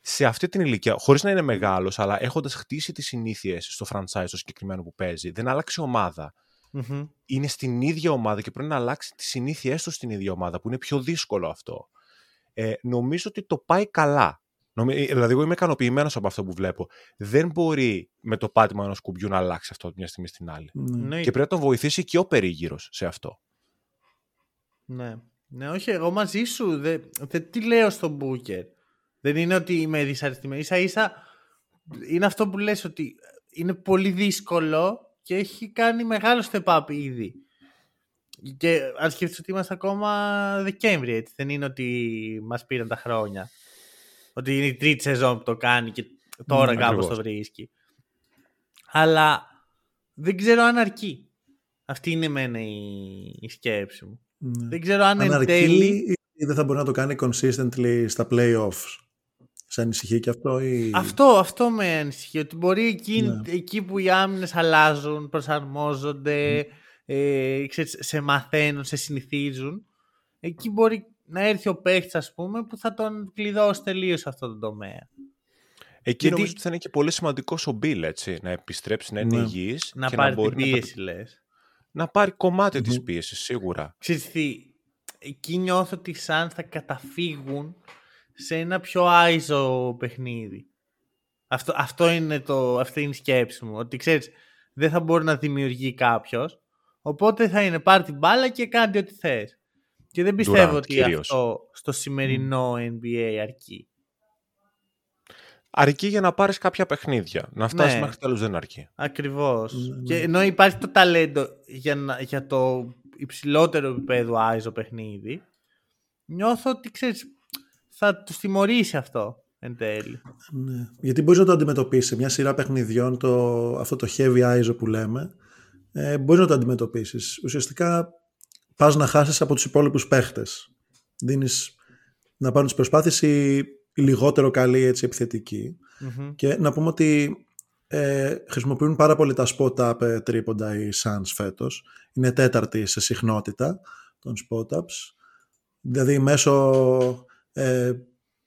Σε αυτή την ηλικία, χωρίς να είναι μεγάλος, αλλά έχοντας χτίσει τις συνήθειες στο franchise το συγκεκριμένο που παίζει, δεν άλλαξε ομάδα Μμμ. είναι στην ίδια ομάδα και πρέπει να αλλάξει τις συνήθειές τους στην ίδια ομάδα, που είναι πιο δύσκολο αυτό. Ε, νομίζω ότι το πάει καλά. Νομι... ε, Δηλαδή, εγώ είμαι ικανοποιημένος από αυτό που βλέπω. Δεν μπορεί με το πάτημα ενός κουμπιού να αλλάξει αυτό από μια στιγμή στην άλλη. Ναι. Ναι, Και πρέπει να τον βοηθήσει και ο περίγυρος σε αυτό. Ναι. Ναι, όχι, εγώ μαζί σου. Δεν, δεν τι λέω στον Μπούκερ; Δεν είναι ότι είμαι δυσαρεστημένη. σα ίσα είναι αυτό που λες ότι είναι πολύ δύσκολο και έχει κάνει μεγάλο step up ήδη. Και αν σκεφτείς ότι είμαστε ακόμα Δεκέμβρη, έτσι. Δεν είναι ότι μας πήραν τα χρόνια. Ότι είναι η τρίτη σεζόν που το κάνει και τώρα Μμμ, κάπως ακριβώς. το βρίσκει. Αλλά δεν ξέρω αν αρκεί. Αυτή είναι εμένα η, η σκέψη μου. Ναι. Δεν ξέρω αν Αν εν αρκεί τέλει... ή δεν θα μπορεί να το κάνει consistently στα playoffs. Σε ανησυχεί και αυτό ή... Αυτό, αυτό με ανησυχεί. Ότι μπορεί εκεί, Ναι. εκεί που οι άμυνες αλλάζουν, προσαρμόζονται, ε, ξέρεις, σε μαθαίνουν, σε συνηθίζουν, εκεί μπορεί να έρθει ο παίχτης, ας πούμε, που θα τον κλειδώσει τελείως σε αυτό το τομέα. Εκεί Γιατί... νομίζω ότι θα είναι και πολύ σημαντικός ο Μπιλ, έτσι, να επιστρέψει, να είναι ναι. υγιής να και πάρει να μπορεί την πίεση, να... λες. Να πάρει κομμάτι mm-hmm. της πίεσης, σίγουρα. Ξέρεις τι, εκεί νιώθω ότι οι Suns θα καταφύγουν σε ένα πιο άιζο παιχνίδι. Αυτό, αυτό είναι το, αυτή είναι η σκέψη μου. Ότι ξέρεις, δεν θα μπορεί να δημιουργεί κάποιος. Οπότε θα είναι πάρει την μπάλα και κάντε ό,τι θες. Και δεν πιστεύω ότι κυρίως. αυτό στο σημερινό NBA αρκεί. Αρκεί για να πάρεις κάποια παιχνίδια. Να φτάσεις ναι. μέχρι τέλους δεν αρκεί. Ακριβώς. Mm. Και ενώ υπάρχει το ταλέντο για, να, για το υψηλότερο επίπεδο άιζο παιχνίδι, νιώθω ότι ξέρεις, θα τους τιμωρήσει αυτό εν τέλει. Ναι. Γιατί μπορείς να το αντιμετωπίσεις μια σειρά παιχνιδιών, το, αυτό το heavy ISO που λέμε, ε, μπορείς να το αντιμετωπίσεις. Ουσιαστικά πας να χάσεις από τους υπόλοιπους παίχτες. Δίνεις να πάρουν τις προσπάθειες οι, λιγότερο καλοί έτσι, επιθετικοί. Mm-hmm. Και να πούμε ότι ε, χρησιμοποιούν πάρα πολύ τα spot-up ε, τρίποντα οι Suns φέτος. Είναι τέταρτη σε συχνότητα των spot-ups. Δηλαδή μέσω ε,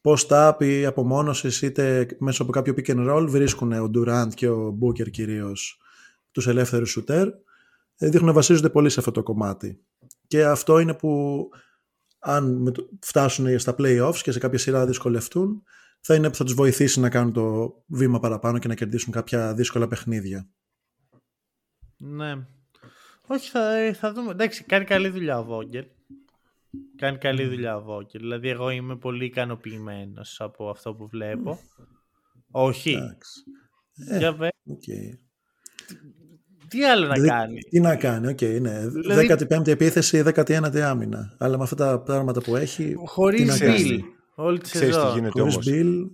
post-up ή απομόνωσης είτε μέσω από κάποιο pick and roll βρίσκουν ο Durant και ο Booker κυρίως τους ελεύθερους shooter. Ε, δείχνουν να βασίζονται πολύ σε αυτό το κομμάτι. Και αυτό είναι που αν φτάσουν στα playoffs και σε κάποια σειρά δυσκολευτούν θα είναι που θα τους βοηθήσει να κάνουν το βήμα παραπάνω και να κερδίσουν κάποια δύσκολα παιχνίδια. Ναι. Όχι, θα, θα δούμε. Εντάξει, κάνει καλή δουλειά ο Vogel. Κάνει καλή δουλειά ο Vogel. Δηλαδή, εγώ είμαι πολύ ικανοποιημένος από αυτό που βλέπω. Όχι. Εντάξει. Ε, Για okay. Τι άλλο να δηλαδή, κάνει; Τι να κάνει, οκ, okay, ναι. Δηλαδή, 15η επίθεση, 19η άμυνα. Αλλά με αυτά τα πράγματα που έχει. Χωρίς Beal. Όλη τη Ξέρεις τι γίνεται όμως. Μπιλ.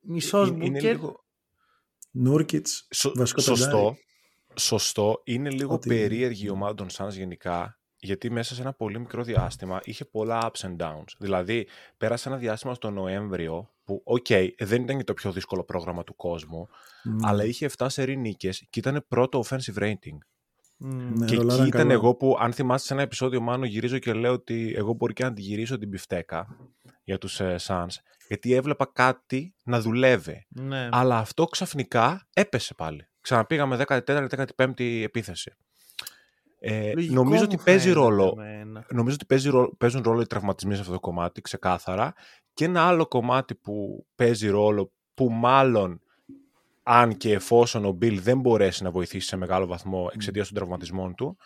Μισός Μπούκερ. Λίγο... Νούρκιτς. σωστό. Σωστό. Είναι λίγο Ότι... περίεργη η ομάδα των Suns γενικά γιατί μέσα σε ένα πολύ μικρό διάστημα είχε πολλά ups and downs. Δηλαδή, πέρασε ένα διάστημα στο Νοέμβριο που, ok, okay, δεν ήταν και το πιο δύσκολο πρόγραμμα του κόσμου, αλλά είχε 7 σερί νίκες και ήταν πρώτο offensive rating. Mm. Και ναι, εκεί ήταν εγώ που, αν θυμάστε σε ένα επεισόδιο, μάλλον γυρίζω και λέω ότι εγώ μπορεί και να τη γυρίσω την μπιφτέκα για τους uh, Suns, γιατί έβλεπα κάτι να δουλεύει. Ναι. Αλλά αυτό ξαφνικά έπεσε πάλι. Ξαναπήγαμε 14η-15η επίθεση. Ε, νομίζω ότι παίζει ρόλο. Νομίζω ότι παίζει, παίζουν ρόλο οι τραυματισμοί σε αυτό το κομμάτι, ξεκάθαρα. Και ένα άλλο κομμάτι που παίζει ρόλο, που μάλλον αν και εφόσον ο Μπιλ δεν μπορέσει να βοηθήσει σε μεγάλο βαθμό εξαιτίας των τραυματισμών του,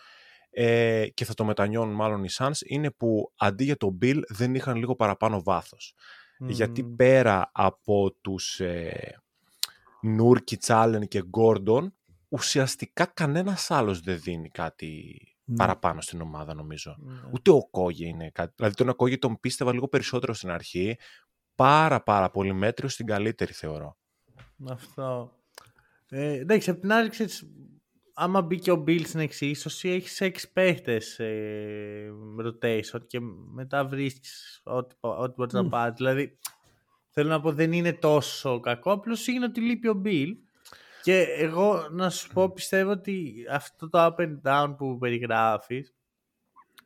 ε, και θα το μετανιώνουν μάλλον οι Suns, είναι που αντί για τον Μπιλ δεν είχαν λίγο παραπάνω βάθος. Γιατί πέρα από τους ε, Νούρκι, Τσάλεν και Γκόρντον, ουσιαστικά κανένας άλλος δεν δίνει κάτι ναι. παραπάνω στην ομάδα νομίζω. Ναι. Ούτε ο Κόγε είναι κάτι. Δηλαδή τον Κόγε τον πίστευα λίγο περισσότερο στην αρχή. Πάρα πάρα πολύ μέτριο στην καλύτερη θεωρώ. Αυτό. Ε, εντάξει, απ' την άλλη ξέρεις, άμα μπει και ο Μπιλς στην εξίσωση, έχει έξι παίχτες ε, rotation και μετά βρίσκεις ό,τι, ό,τι μπορείς να πάρει. Δηλαδή, θέλω να πω, δεν είναι τόσο κακό. Απλώς είναι ότι λείπει ο Μπιλ. Και εγώ να σου πω, πιστεύω ότι αυτό το up and down που περιγράφεις,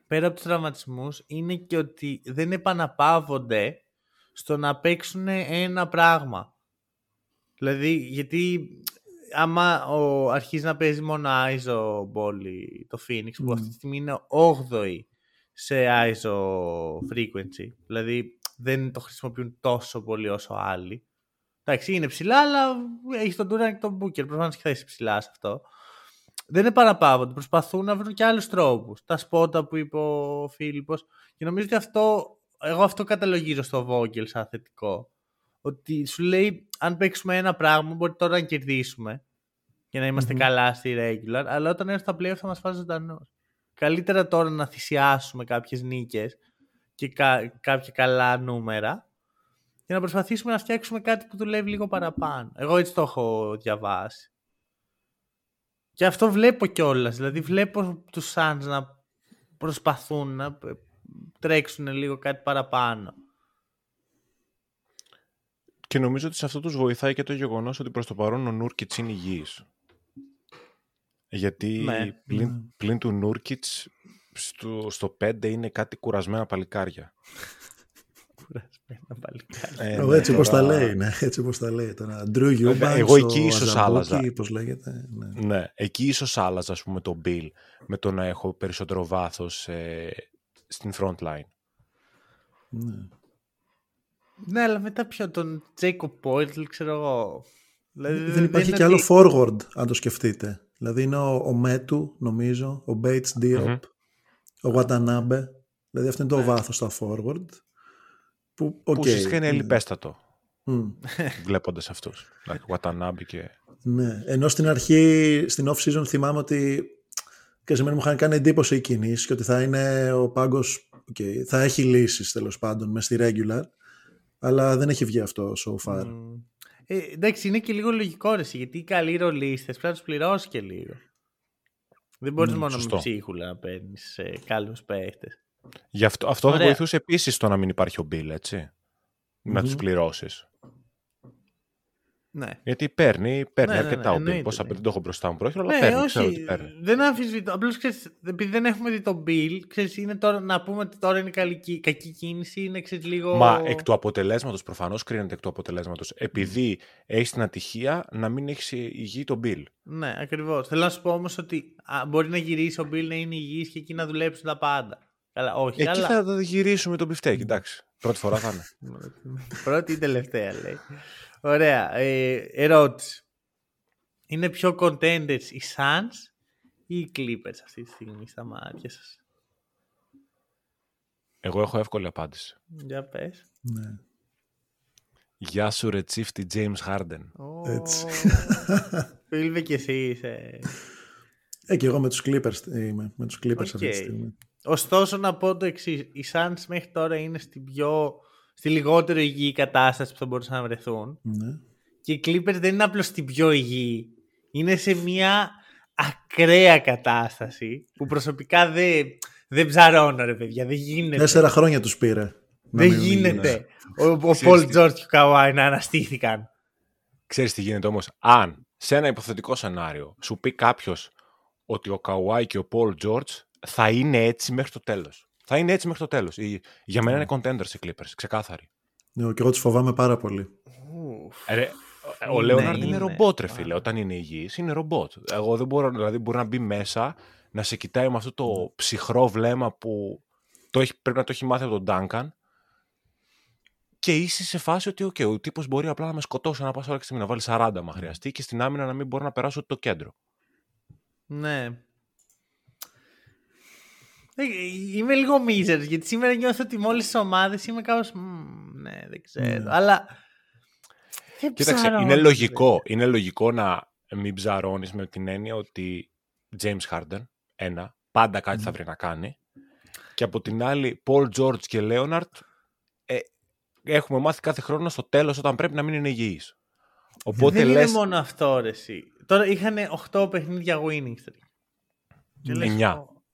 πέρα από τους τραυματισμούς, είναι και ότι δεν επαναπαύονται στο να παίξουν ένα πράγμα. Δηλαδή, γιατί άμα ο, αρχίζει να παίζει μόνο ISO Μπόλι το Phoenix, που αυτή τη στιγμή είναι 8η σε ISO frequency, δηλαδή δεν το χρησιμοποιούν τόσο πολύ όσο άλλοι, Εντάξει, είναι ψηλά, αλλά έχει τον Durant και τον Booker. Προφανώς και θα είσαι ψηλά σε αυτό. Δεν είναι παραπάβονται. Προσπαθούν να βρουν και άλλους τρόπους. Τα σπότα που είπε ο Φίλιππος. Και νομίζω ότι αυτό. Εγώ αυτό καταλογίζω στο Vogel σαν θετικό. Ότι σου λέει, αν παίξουμε ένα πράγμα, μπορεί τώρα να κερδίσουμε και να ειμαστε καλά στη regular, αλλά όταν έρθει στα playoff θα μας φάσει ζωντανό. Καλύτερα τώρα να θυσιάσουμε κάποιες νίκες και κάποια καλά νούμερα για να προσπαθήσουμε να φτιάξουμε κάτι που δουλεύει λίγο παραπάνω. Εγώ έτσι το έχω διαβάσει. Και αυτό βλέπω κιόλας. Δηλαδή βλέπω τους Suns να προσπαθούν να τρέξουν λίγο κάτι παραπάνω. Και νομίζω ότι σε αυτό τους βοηθάει και το γεγονός ότι προς το παρόν ο Νούρκιτς είναι υγιής. Γιατί ναι. πλην, πλην του Νούρκιτς στο, στο 5 είναι κάτι κουρασμένα παλικάρια. Κουρασμένα παλικάρια. Ε, Εγώ ναι, έτσι όπως τα τώρα- λέει, ναι, έτσι όπως τα λέει. Τώρα, Drew Eubanks, εγώ εκεί ο ίσως Azubuike, άλλαζα. Πώς λέγεται. Ναι. Ναι, εκεί ίσως άλλαζα, ας πούμε, το Bill με το να έχω περισσότερο βάθος ε, στην front line. Ναι. Ναι, αλλά μετά ποιο, τον Jacob Poeltl, ξέρω εγώ. Δηλαδή, Δεν υπάρχει είναι και άλλο ότι- forward, αν το σκεφτείτε. Δηλαδή είναι ο, ο Metu, νομίζω, ο Bates Diop, Μμμ. ο Watanabe. Δηλαδή αυτό είναι Ναι. το βάθος στα forward. Που, Που οκ, ουσιαστικά είναι ναι. ελληπέστατο, Μμ. βλέποντας αυτούς. Δηλαδή, Watanabe και... Ναι, ενώ στην αρχή, στην off-season θυμάμαι ότι και σε μένα μου είχαν κάνει εντύπωση οι κινήσεις και ότι θα είναι ο πάγκος, οκ, θα έχει λύσεις τέλος πάντων μες στη regular, αλλά δεν έχει βγει αυτό so far. Μμ. Ε, εντάξει, είναι και λίγο λογικό ρε, εσύ, γιατί οι καλοί ρολίστες πρέπει να τους πληρώσεις και λίγο. Δεν μπορείς Ναι, μόνο σωστό. με ψίχουλα να παίρνεις ε, καλού παίχτες. Γι' αυτό, αυτό θα Ωραία. βοηθούσε επίσης το να μην υπάρχει ο Bill, έτσι. Να Μμμ. τους πληρώσεις. Ναι. Γιατί παίρνει, παίρνει Ναι, ναι, αρκετά ναι, ο Bill. εννοείται, Πόσα ναι. δεν το έχω μπροστά μου πρόχειρο, αλλά Ναι, παίρνει, ξέρω ότι όχι, παίρνει. δεν αμφισβητώ. Απλώς επειδή δεν έχουμε δει τον Bill, ξέρεις, είναι τώρα, να πούμε ότι τώρα είναι καλή, κι- κακή κίνηση, είναι ξέρεις, λίγο. Μα εκ του αποτελέσματος, προφανώς κρίνεται εκ του αποτελέσματος, επειδή έχεις την ατυχία να μην έχεις υγιή τον Bill. Ναι, ακριβώς. Θέλω να σου πω όμως ότι α, μπορεί να γυρίσει ο Bill να είναι υγιής και εκεί να δουλέψουν τα πάντα. Καλά, όχι, Εκεί αλλά. θα το γυρίσουμε τον πιφτέκι, εντάξει. Πρώτη φορά θα είναι. Πρώτη ή τελευταία λέει. Ωραία. Ε, ερώτηση. Είναι πιο contenders οι Suns ή οι Clippers αυτή τη στιγμή στα μάτια σας; Εγώ έχω εύκολη απάντηση. Για πες. Ναι. Γεια σου ρε τσίφτη James Harden. Έτσι. Φίλε και εσύ είσαι. Ε, και εγώ με τους Clippers είμαι, με τους Clippers αυτή τη Οκ. στιγμή. Ωστόσο να πω το εξής. Οι Suns μέχρι τώρα είναι στην πιο... στη λιγότερο υγιή κατάσταση που θα μπορούσαν να βρεθούν. Ναι. Και οι Clippers δεν είναι απλώς στην πιο υγιή. Είναι σε μια ακραία κατάσταση που προσωπικά δεν, δεν ψαρώνω ρε παιδιά. Δεν γίνεται. Τέσσερα χρόνια τους πήρε. να δεν μείνουν υγιείς. γίνεται. Ο, ο Ξέρεις Πολ τι- Τζόρτ και ο Καουάι να αναστήθηκαν. Ξέρεις τι γίνεται όμως. Αν σε ένα υποθετικό σενάριο σου πει κάποιος ότι ο Καουάι και ο Πολ Τζόρτζ θα είναι έτσι μέχρι το τέλος. Θα είναι έτσι μέχρι το τέλος. Η- Για μένα είναι contenders οι Clippers, ξεκάθαροι. Ναι, και εγώ τους φοβάμαι πάρα πολύ. Ε, Ρε, ο Είναι, Λέοναρντ είναι είναι. ρομπότ, ρε φίλε. Όταν είναι υγιής, είναι ρομπότ. Εγώ δεν μπορώ, δηλαδή μπορεί να μπει μέσα, να σε κοιτάει με αυτό το ψυχρό βλέμμα που το έχει, πρέπει να το έχει μάθει από τον Ντάνκαν και είσαι σε φάση ότι okay, ο τύπος μπορεί απλά να με σκοτώσει ένα πάσα ώρα και στιγμή να βάλει 40 μα χρειαστεί και στην άμυνα να μην μπορεί να περάσω το κέντρο. Ναι. Ε, Είμαι λίγο μίζερ γιατί σήμερα νιώθω ότι με όλε τις ομάδες είμαι κάπως «Μμμ, Ναι, δεν ξέρω. Ναι. Αλλά. δεν Κοίταξε, ψαρώνω, είναι ρε. λογικό, είναι λογικό να μην ψαρώνεις με την έννοια ότι James Harden, ένα, πάντα κάτι θα βρει να κάνει. Και από την άλλη, Paul George και Leonard ε, έχουμε μάθει κάθε χρόνο στο τέλος όταν πρέπει να μην είναι υγιείς. Οπότε δεν λες είναι μόνο αυτό, ρε, εσύ. Τώρα είχαν 8 παιχνίδια winning streak. Και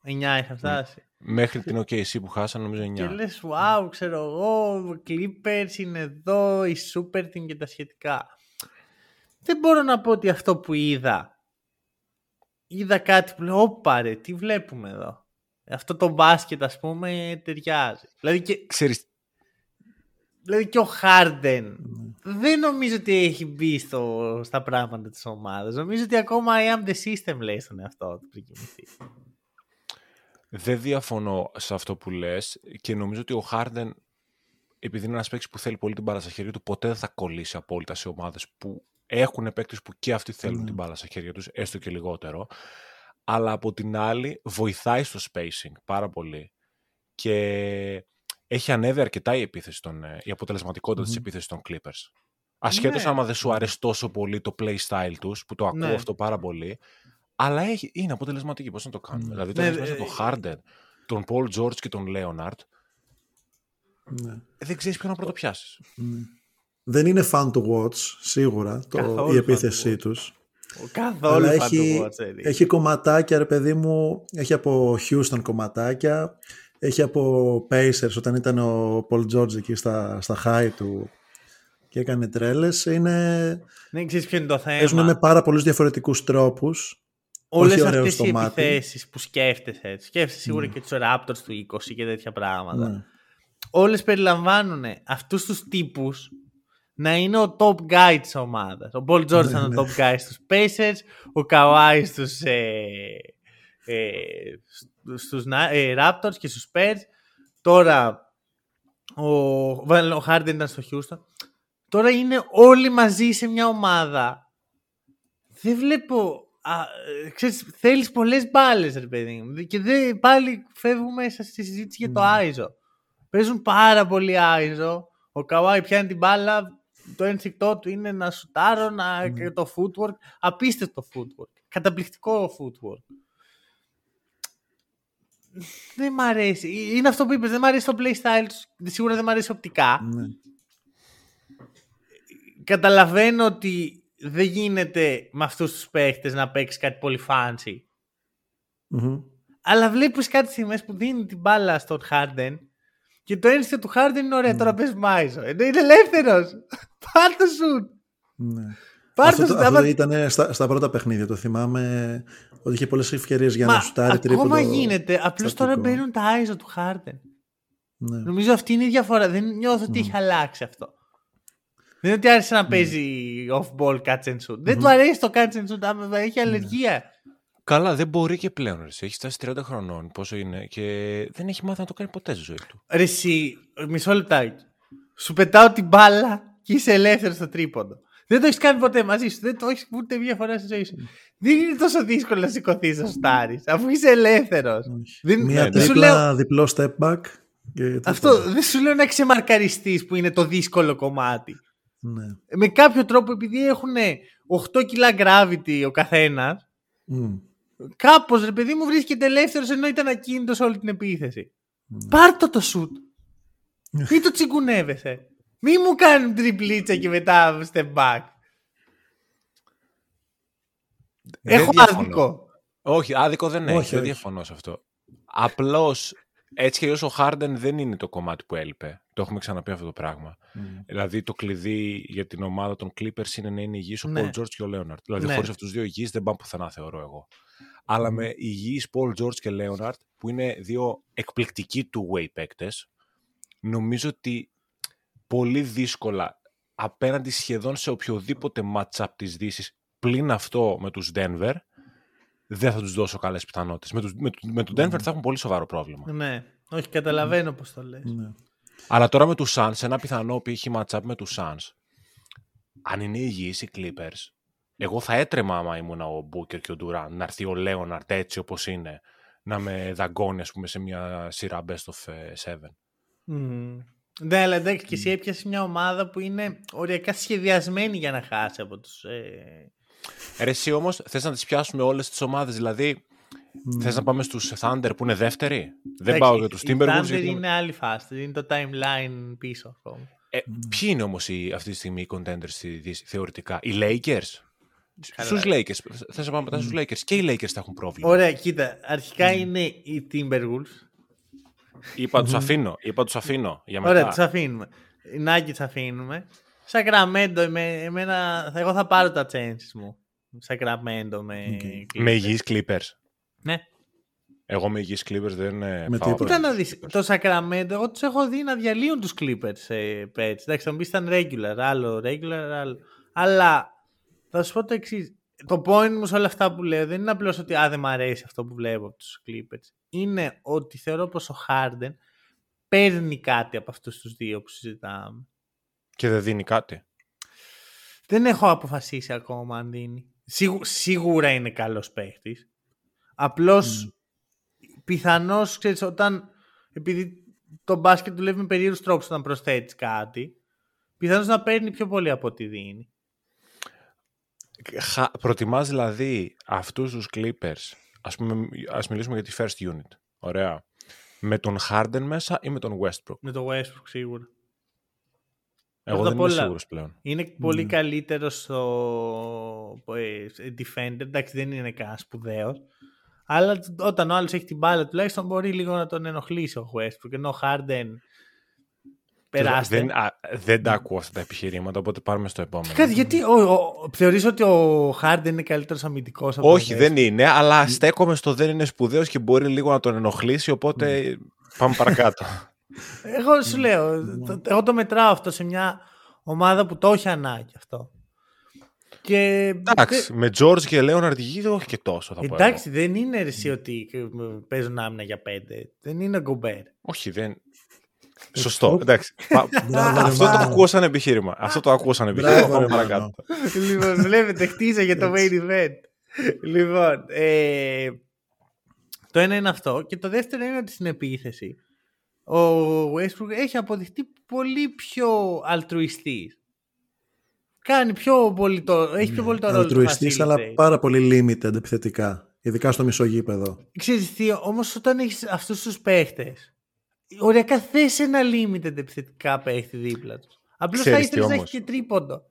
λες, Εννιά. «Ω, εννιά είχαν φτάσει. μέχρι την OKC που χάσαν νομίζω 9. Και λες, wow, ξέρω εγώ, Clippers είναι εδώ, η Super Team και τα σχετικά. Δεν μπορώ να πω ότι αυτό που είδα, είδα κάτι που λέω, όπα ρε, τι βλέπουμε εδώ. Αυτό το μπάσκετ, ας πούμε, ταιριάζει. Δηλαδή και, Ξέρεις, δηλαδή και ο Harden δεν νομίζω ότι έχει μπει στο, στα πράγματα της ομάδας. Νομίζω ότι ακόμα I am the system λέει στον εαυτό του πριν κοιμηθεί. Δεν διαφωνώ σε αυτό που λες και νομίζω ότι ο Harden επειδή είναι ένας παίκτης που θέλει πολύ την μπάλα στα χέρια του, ποτέ δεν θα κολλήσει απόλυτα σε ομάδες που έχουν παίκτες που και αυτοί θέλουν Ναι. την μπάλα στα χέρια τους, έστω και λιγότερο. Αλλά από την άλλη βοηθάει στο spacing πάρα πολύ και έχει ανέβει αρκετά η, επίθεση των, ε, η αποτελεσματικότητα της Μμμ. επίθεσης των Clippers. Ασχέτως Ναι. άμα δεν σου αρέσει τόσο πολύ το play style τους, που το ακούω Ναι. αυτό πάρα πολύ, αλλά έχει, είναι αποτελεσματική. Πώς να το κάνουμε. Ναι. Δηλαδή, το Ναι, έχεις μέσα ε, τον Harden, τον Paul George και τον Leonard, Ναι. ε, δεν ξέρεις ποιον να πρωτοπιάσεις. Ναι. Δεν είναι fun to watch, σίγουρα, το, Καθόλου η fun to επίθεσή watch. τους. Καθόλου Αλλά fan έχει, του watch, Eddie. έχει κομματάκια, ρε παιδί μου, έχει από Houston κομματάκια, έχει από Pacers όταν ήταν ο Paul George εκεί στα, στα high του και έκανε τρέλες. Είναι, Δεν ξέρεις ποιο είναι το θέμα. παίζουν με πάρα πολλούς διαφορετικούς τρόπους, όλες ωραίο αυτές στο οι μάτι. επιθέσεις που σκέφτεσαι, σκέφτεσαι σίγουρα και τους Raptors του 20 και τέτοια πράγματα. Ναι. Όλες περιλαμβάνουν αυτούς τους τύπους να είναι ο top guy της ομάδας. Ο Paul George Ναι, ήταν ναι. ο top guy στους Pacers, ο Kawhi στους, ε, ε, στους Να- ε, Raptors και στους Spurs. Τώρα ο, ο Harden ήταν στο Houston. Τώρα είναι όλοι μαζί σε μια ομάδα. Δεν βλέπω... Α, ε, ξέρεις, θέλεις πολλές μπάλες, ρε παιδί μου. Και δεν, πάλι φεύγουμε μέσα στη συζήτηση για το Άιζο. Παίζουν πάρα πολύ Άιζο. Ο Καουάι πιάνει την μπάλα. Το ένστικτό του είναι να σουτάρω, να, και το footwork. Απίστευτο footwork. Καταπληκτικό footwork. Δεν μ' αρέσει. Είναι αυτό που είπες. Δεν μ' αρέσει το playstyle τους. Σίγουρα δεν μ' αρέσει οπτικά. Ναι. Καταλαβαίνω ότι δεν γίνεται με αυτούς τους παίχτες να παίξεις κάτι πολύ fancy. Μμμ. Αλλά βλέπεις κάτι στιγμές που δίνει την μπάλα στον Harden και το ένστιο του Harden είναι ωραία. Τώρα πες Μάιζο. Ενώ είναι ελεύθερος. Πάρ' το σουτ. Ναι. Πάρ' Αυτό, το το- σουτ. αυτό Άμα- ήταν στα, στα πρώτα παιχνίδια. Το θυμάμαι ότι είχε πολλές ευκαιρίες για Μα να σουτάρει τρίποντο. ακόμα γίνεται. Απλώς τώρα στατικό. μπαίνουν τα Άιζο του Harden. Ναι. Νομίζω αυτή είναι η διαφορά. Δεν νιώθω ότι έχει αλλάξει αυτό. Δεν είναι ότι άρχισε να παίζει off-ball catch and shoot. Δεν του αρέσει το catch and shoot. άμα Έχει αλλεργία. Καλά, δεν μπορεί και πλέον. Ρε. Έχει φτάσει 30 χρονών, πόσο είναι, και δεν έχει μάθει να το κάνει ποτέ στη ζωή του. Ρε εσύ, μισό λεπτάκι. Σου πετάω την μπάλα και είσαι ελεύθερος στο τρίποντο. Δεν το έχεις κάνει ποτέ μαζί σου. Δεν το έχεις ούτε μία φορά στη ζωή σου. Δεν είναι τόσο δύσκολο να σηκωθείς να στάρει, αφού είσαι ελεύθερος. Δεν, Μία δεν σου τρίπλα, λέω, διπλό step back. Και τίποτα. αυτό δεν σου λέω να ξεμαρκαριστείς που είναι το δύσκολο κομμάτι. Ναι. Με κάποιο τρόπο, επειδή έχουν 8 κιλά gravity ο καθένας, Μμ. κάπως ρε παιδί μου βρίσκεται ελεύθερος ενώ ήταν ακίνητος σε όλη την επίθεση. Πάρ' το το σουτ. Μην το τσιγκουνεύεσαι. Μη μου κάνουν τριπλίτσα και μετά step back. Δεν Έχω διαφωνώ. άδικο. Όχι, άδικο δεν έχει. Όχι, δεν όχι. διαφωνώ σε αυτό. Απλώς έτσι κι αλλιώς ο Χάρντεν δεν είναι το κομμάτι που έλειπε. Το έχουμε ξαναπεί αυτό το πράγμα. Δηλαδή το κλειδί για την ομάδα των Clippers είναι να είναι υγιής ο Ναι. Paul George και ο Leonard. Δηλαδή Ναι. χωρίς αυτούς τους δύο υγιείς δεν πάνε πουθενά, θεωρώ εγώ. Αλλά με υγιείς Paul George και Leonard, που είναι δύο εκπληκτικοί two-way παίκτες, νομίζω ότι πολύ δύσκολα απέναντι σχεδόν σε οποιοδήποτε match-up της Δύσης πλην αυτό με τους Denver δεν θα τους δώσω καλές πιθανότητες. Με, τους, με, του- με τον Denver θα έχουν πολύ σοβαρό πρόβλημα. Ναι. Όχι, καταλαβαίνω πώς το λες. Ναι. Αλλά τώρα με τους Suns, ένα πιθανό π.χ. match-up με τους Suns, αν είναι υγιείς οι Clippers, εγώ θα έτρεμα άμα ήμουν ο Booker και ο Durant, να έρθει ο Leonard έτσι όπως είναι, να με δαγκώνει ας πούμε σε μια σειρά best of ε, seven. Μμμ. Ναι, αλλά εντάξει, και εσύ έπιασες μια ομάδα που είναι οριακά σχεδιασμένη για να χάσει από τους... Ε... Ρε, εσύ όμως θες να τις πιάσουμε όλες τις ομάδες, δηλαδή θες να πάμε στους Thunder που είναι δεύτεροι; Δεν εντάξει, πάω για τους οι Timberwolves. Thunder γιατί- είναι άλλη φάση. Είναι το timeline πίσω ακόμα. Ε, ποιοι είναι όμως οι, αυτή τη στιγμή οι contenders στη Δύση, θεωρητικά; Οι Lakers; Καλά. Στους Lakers. Θες να πάμε μετά στους Lakers. Και οι Lakers θα έχουν πρόβλημα. Ωραία, κοίτα. Αρχικά είναι οι Timberwolves. Είπα τους αφήνω. Είπα τους αφήνω για μετά. Ωραία, τους αφήνουμε. Οι Nuggets αφήνουμε. Σακραμέντο, εμέ- εμένα, θα- εγώ θα πάρω τα chances μου. Σακραμέντο με. Clippers. Με υγιείς Clippers. Ναι. Εγώ με υγιείς Clippers δεν ε, Με πάω τίποτα. τώρα Κοίτα να στους δεις, Clippers. το Σακραμέντο, εγώ τους έχω δει να διαλύουν τους Clippers ε, πέρσι. Εντάξει, θα μου πεις ήταν regular, άλλο regular, άλλο. Αλλά θα σου πω το εξής. Το point μου σε όλα αυτά που λέω δεν είναι απλώς ότι α, δεν μ' αρέσει αυτό που βλέπω από τους Clippers. Είναι ότι θεωρώ πως ο Harden παίρνει κάτι από αυτούς τους δύο που συζητάμε. Και δεν δίνει κάτι. Δεν έχω αποφασίσει ακόμα αν δίνει. Σίγου- σίγουρα είναι καλός παίχτης. Απλώς πιθανώς, ξέρεις, όταν, επειδή το μπάσκετ δουλεύει με περίεργους τρόπους όταν προσθέτεις κάτι, πιθανώς να παίρνει πιο πολύ από ό,τι δίνει. Χα- Προτιμάς δηλαδή αυτούς τους Clippers, ας, πούμε, ας μιλήσουμε για τη first unit, ωραία, με τον Harden μέσα ή με τον Westbrook; Με το Westbrook σίγουρα. Εγώ Πρώτα δεν απ' είμαι όλα, σίγουρος πλέον. Είναι πολύ καλύτερος στο ε, defender. Εντάξει, δεν είναι κανένας σπουδαίος. Αλλά όταν ο άλλος έχει την μπάλα, τουλάχιστον μπορεί λίγο να τον ενοχλήσει ο Westbrook. Ενώ ο Harden Περάστε. Δεν, α, δεν τα ακούω αυτά τα επιχειρήματα, οπότε πάρουμε στο επόμενο. Κάτι, γιατί ο, ο, θεωρείς ότι ο Χάρντεν είναι καλύτερος αμυντικός από Όχι, τον δεν είναι, αλλά στέκομαι στο δεν είναι σπουδαίος και μπορεί λίγο να τον ενοχλήσει, οπότε πάμε παρακάτω. Εγώ σου λέω, το- εγώ το μετράω αυτό σε μια ομάδα που το έχει ανάγκη αυτό. Και Εντάξει, με George και Λέοναρντ γη όχι και τόσο θα πω. εγώ. Εντάξει, δεν είναι εσύ ότι ε, παίζουν άμυνα για πέντε. Δεν είναι γκομπέρ. Όχι, δεν. Σωστό, εντάξει. Πα- Μπράβο, ρε, Αυτό το Μάνο. ακούω σαν επιχείρημα. Αυτό το ακούω σαν επιχείρημα. Μπράβο, Πάμε ρε, παρακάτω. Μάνο. λοιπόν, βλέπετε, χτίζα για το main event. λοιπόν, ε, το ένα είναι αυτό. Και το δεύτερο είναι ότι στην επίθεση ο Westbrook έχει αποδειχτεί πολύ πιο αλτρουιστής. Κάνει πιο πολύ το, έχει πιο πολύ το ρόλο του Αλτρουιστής, αλλά facilitate. πάρα πολύ limited επιθετικά. Ειδικά στο μισογείπεδο. Ξέρεις τι, όμως όταν έχεις αυτούς τους παίχτες, οριακά θες ένα limited επιθετικά παίχτη δίπλα τους. Απλώς θα Ξέρεις τι ήθελες να έχεις όμως; και τρίποντο.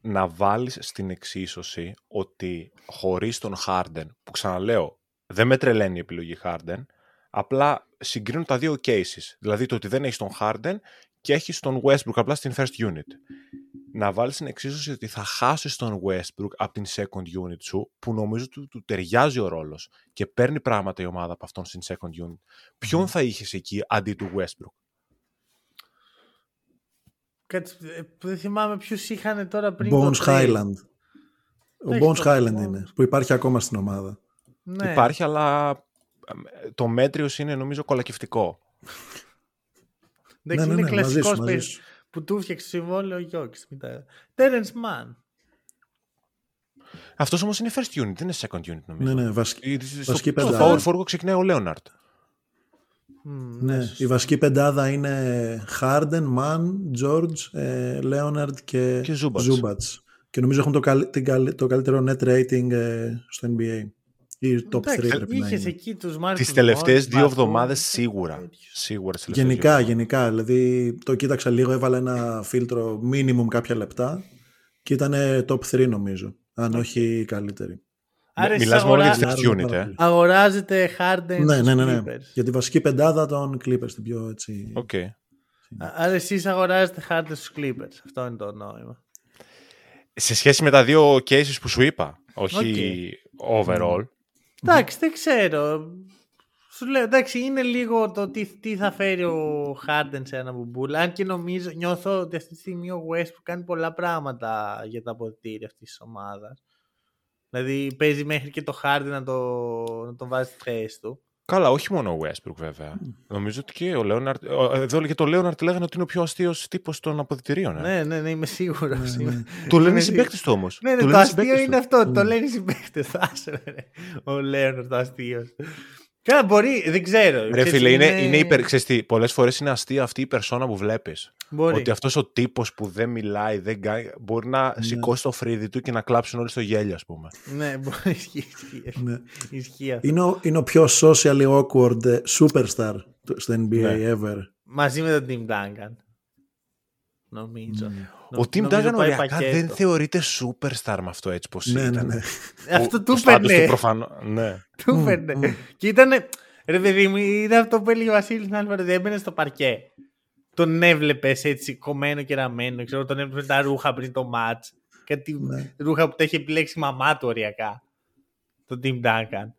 να βάλεις στην εξίσωση ότι χωρίς τον Harden, που ξαναλέω, δεν με τρελαίνει η επιλογή Harden, απλά συγκρίνουν τα δύο cases. Δηλαδή το ότι δεν έχεις τον Harden και έχεις τον Westbrook απλά στην first unit. Να βάλεις στην εξίσωση ότι θα χάσεις τον Westbrook από την second unit σου, που νομίζω ότι του ταιριάζει ο ρόλος και παίρνει πράγματα η ομάδα από αυτόν στην second unit. Ποιον θα είχες εκεί αντί του Westbrook; Κάτι, ε, που δεν θυμάμαι ποιους είχαν τώρα πριν. Bones το trade. Highland. Ο Έχει Bones το Highland Bones. είναι, που υπάρχει ακόμα στην ομάδα. Ναι. Υπάρχει, αλλά ε, το μέτριος είναι νομίζω κολακευτικό. Εντάξει, ναι, ναι, είναι ναι, μαζί κλασικός σου, μαζί παίκτης σου. που του έφτιαξε συμβόλαιο ο Γιώκης. Terence Mann. Αυτός όμως είναι first unit, δεν είναι second unit νομίζω. Ναι, ναι, βασική, Ε, Στο, βασική στο πεντάδα. power forward ξεκινάει ο Λέοναρτ. Μμ, Ναι, σωστό. η βασική πεντάδα είναι Harden, Mann, George, ε, Leonard και, Και Zubats. Zubats. Και νομίζω έχουν το, καλ- την καλ- το καλύτερο net rating ε, στο NBA. Ή top 3 Εντάξει, πρέπει να είχες είναι. εκεί τους Μάρκους Τις τελευταίες Μόρις, δύο Μπακούν, εβδομάδες και σίγουρα. τέτοιους. Σίγουρα τις τελευταίες δύο Γενικά, εβδομάδες. γενικά. Δηλαδή το κοίταξα λίγο, έβαλα ένα φίλτρο minimum κάποια λεπτά και ήταν top 3 νομίζω. Αν όχι η καλύτερη. Άρα εσείς Μιλάς μόνο για αγορά- τις first Λάρουν unit, πάρα ε. πολύ. αγοράζετε Harden Ναι, στους ναι, ναι, ναι. Clippers. Για τη βασική πεντάδα των Clippers, την πιο έτσι. Οκ. Α- Άρα εσείς αγοράζετε Harden στους Clippers. Αυτό είναι το νόημα. Σε σχέση με τα δύο cases που σου είπα, όχι overall. Εντάξει, δεν ξέρω. Σου λέω, εντάξει, είναι λίγο το τι, τι θα φέρει ο Harden σε ένα μπουμπούλ. Αν και νομίζω, νιώθω ότι αυτή τη στιγμή ο Westbrook κάνει πολλά πράγματα για τα αποδυτήρια αυτής της ομάδας. Δηλαδή παίζει μέχρι και το Harden να το, να το βάζει στη θέση του. Καλά, όχι μόνο ο Westbrook βέβαια. Νομίζω ότι και ο Leonard. Εδώ και το Leonard λέγανε ότι είναι ο πιο αστείος τύπος των αποδυτηρίων. ε. Ναι, ναι, ναι, είμαι σίγουρος. Το λένε οι συμπαίκτες του όμως. Ναι, ναι, το αστείο είναι αυτό. Το λένε οι συμπαίκτες. Άσε, ρε. Ο Λέοναρ το αστείος. Καλά, μπορεί, δεν ξέρω. Ρε Ξέρεις, φίλε, είναι, είναι υπερ, ξέρεις τι, πολλές φορές είναι αστεία αυτή η περσόνα που βλέπεις. Μπορεί. Ότι αυτός ο τύπος που δεν μιλάει, δεν κάνει, μπορεί να Ναι. σηκώσει το φρύδι του και να κλάψουν όλοι στο γέλιο, ας πούμε. Ναι, μπορεί. Ισχύει. ισχύει. Ναι. Ισχύει αυτό. Είναι ο, είναι ο πιο socially awkward ε, superstar του- στο NBA Ναι. ever. Μαζί με τον Tim Duncan. Νομίζω. Ο Tim Νομίζω Duncan πάει οριακά πακέτο. δεν θεωρείται superstar με αυτό έτσι πως Ναι, ναι, ήταν. ναι. Αυτό Ο- του ο στάτους έπαιρνε. του προφανώς, ναι. Του έπαιρνε. Και ήταν. Ρε παιδί μου, είναι αυτό που έλεγε ο Βασίλης την άλλη φορά. Δεν έμπαινε στο παρκέ. Τον έβλεπες έτσι κομμένο και ραμμένο. Ξέρω, τον έβλεπες με τα ρούχα πριν το ματ. Κάτι Ναι. ρούχα που τα είχε επιλέξει η μαμά του οριακά. Το Tim Duncan.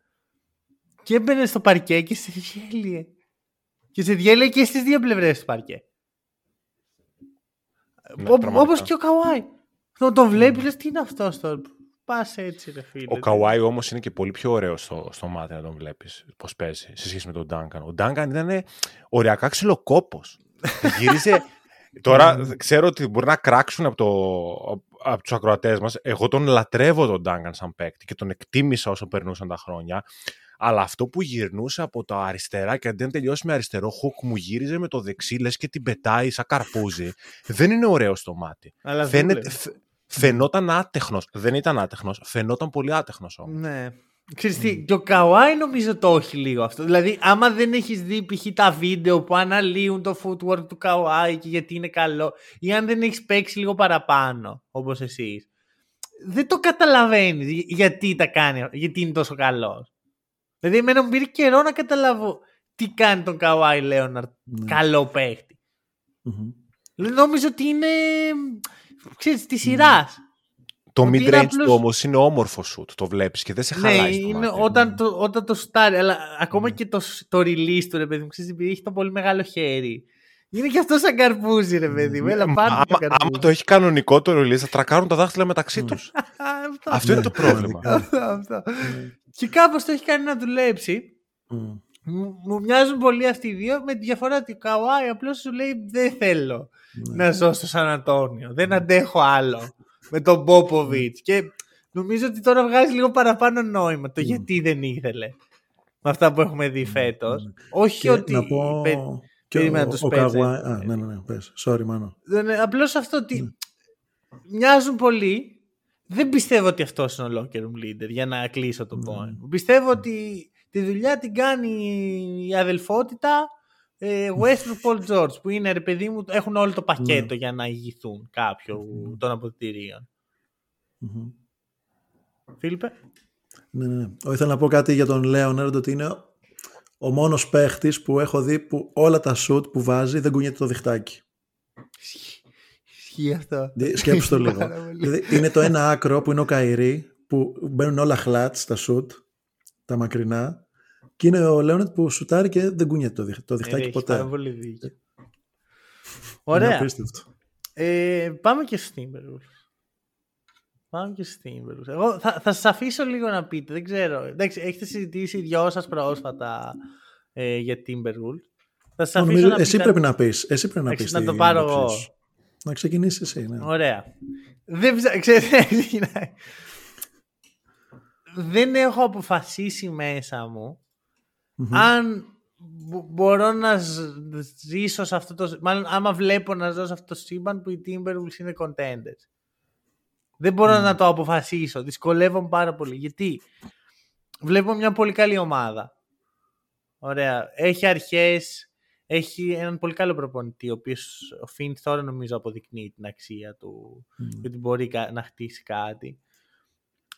Και έμπαινε στο παρκέ και σε διέλυε. Και σε διέλυε και στις δύο πλευρές του παρκέ. Ναι, Όπω πραγματικά. και ο Καουάι. Τον, τον βλέπεις, λες τι είναι αυτό τώρα. Πας έτσι, ρε φίλε. Ο Καουάι όμως είναι και πολύ πιο ωραίο στο, στο μάτι να τον βλέπεις πώς παίζει σε σχέση με τον Ντάγκαν. Ο Ντάγκαν ήταν οριακά ξυλοκόπος. Γύριζε... Τώρα ξέρω ότι μπορεί να κράξουν από, το, από τους ακροατές μας. Εγώ τον λατρεύω τον Ντάγκαν σαν παίκτη και τον εκτίμησα όσο περνούσαν τα χρόνια. Αλλά αυτό που γυρνούσε από τα αριστερά και αντί να τελειώσει με αριστερό χουκ μου γύριζε με το δεξί λες και την πετάει σαν καρπούζι. Δεν είναι ωραίο στο μάτι. Αλλά Φαίνεται, δούλευε. φ- φαινόταν άτεχνος. Δεν ήταν άτεχνος. Φαινόταν πολύ άτεχνος όμως. Ναι. Ξέρεις τι, και ο Καουάι νομίζω το έχει λίγο αυτό. Δηλαδή, άμα δεν έχεις δει π.χ. τα βίντεο που αναλύουν το footwork του Καουάι και γιατί είναι καλό, ή αν δεν έχεις παίξει λίγο παραπάνω, όπως εσείς, δεν το καταλαβαίνεις γι- γιατί τα κάνει, γιατί είναι τόσο καλός. Δηλαδή, εμένα μου πήρε καιρό να καταλάβω τι κάνει τον Καουάι Λέοναρτ Ναι. καλό παίχτη. Μμμ. Νόμιζα ότι είναι. ξέρεις, της σειράς. Το Ότι είναι mid-range απλώς- του όμως είναι όμορφο shoot. Το βλέπεις και δεν σε Ναι, χαλάει. στο είναι μάτι. όταν το, όταν το στάρει. Αλλά ακόμα και το, το release του, ρε παιδί μου, ξέρεις, επειδή έχει το πολύ μεγάλο χέρι. Είναι και αυτός σαν καρπούζι, ρε παιδί μου. Έλα, Μα πάρτε το άμα, άμα καρπούζι. το έχει κανονικό το release, θα τρακάρουν τα δάχτυλα μεταξύ τους. Αυτό. Αυτό είναι το πρόβλημα. πραγματικά. Αυτό. Και κάπως το έχει κάνει να δουλέψει. Μμ. Μου, μου μοιάζουν πολύ αυτοί οι δύο με τη διαφορά ότι ο Καουάι απλώς σου λέει δεν θέλω Ναι. να ζω στο Σαν Αντώνιο. Δεν αντέχω άλλο με τον Μπόποβιτ. Και νομίζω ότι τώρα βγάζει λίγο παραπάνω νόημα το γιατί δεν ήθελε. Με αυτά που έχουμε δει φέτος. Όχι Και ότι. να πω... πε- Και περίμενα ο, τους ο παίζε. Καουάι... Α, ναι, ναι, ναι, πες. Sorry, Μάνο. Δεν- Απλώς αυτό ότι μοιάζουν πολύ. Δεν πιστεύω ότι αυτός είναι ο locker room leader για να κλείσω το point. Πιστεύω ότι τη δουλειά την κάνει η αδελφότητα ε, Westbrook Paul George που είναι ρε παιδί μου έχουν όλο το πακέτο για να ηγηθούν κάποιο των αποδητηρίων. Μμμ. Φίλιππε; Ναι, ναι, ναι. Ο, ήθελα να πω κάτι για τον Λέοναρντ ότι είναι ο μόνος παίχτης που έχω δει που όλα τα σουτ που βάζει δεν κουνιέται το διχτάκι. Ισχύει αυτό. Δη- Σκέψου το λίγο. Πάρα πολύ. Δηλαδή, είναι το ένα άκρο που είναι ο Καϊρή που μπαίνουν όλα χλάτς στα σουτ, τα μακρινά και είναι ο Λέοναρντ που σουτάρει και δεν κουνιέται το, διχ- το Ε, διχτάκι έχει ποτέ. πάρα πολύ δίκιο. Είναι Ωραία. απίστευτο. Ε, πάμε και στους Timberwolves. Πάμε και στους Timberwolves. Εγώ θα, θα σας αφήσω λίγο να πείτε, δεν ξέρω. Εντάξει, έχετε συζητήσει οι δυο σας πρόσφατα ε, για Timberwolves. Θα σας αφήσω Νομίζω, να εσύ πείτε... πρέπει να πεις. Εσύ πρέπει να Εντάξει, πεις να την το πάρω άποψή εγώ. σου. Να ξεκινήσεις εσύ. Ναι. Ωραία. Δεν, ψα- ξέρετε, ξεκινάει. δεν έχω αποφασίσει μέσα μου Μμμ. αν μπο- μπορώ να ζ- ζήσω σε αυτό το... Μάλλον άμα βλέπω να ζω σε αυτό το σύμπαν που οι Timberwolves είναι contenders. Δεν μπορώ να το αποφασίσω. Δυσκολεύομαι πάρα πολύ. Γιατί βλέπω μια πολύ καλή ομάδα. Ωραία. Έχει αρχές. Έχει έναν πολύ καλό προπονητή, ο οποίος ο Φιντ τώρα νομίζω αποδεικνύει την αξία του και ότι μπορεί κα- να χτίσει κάτι.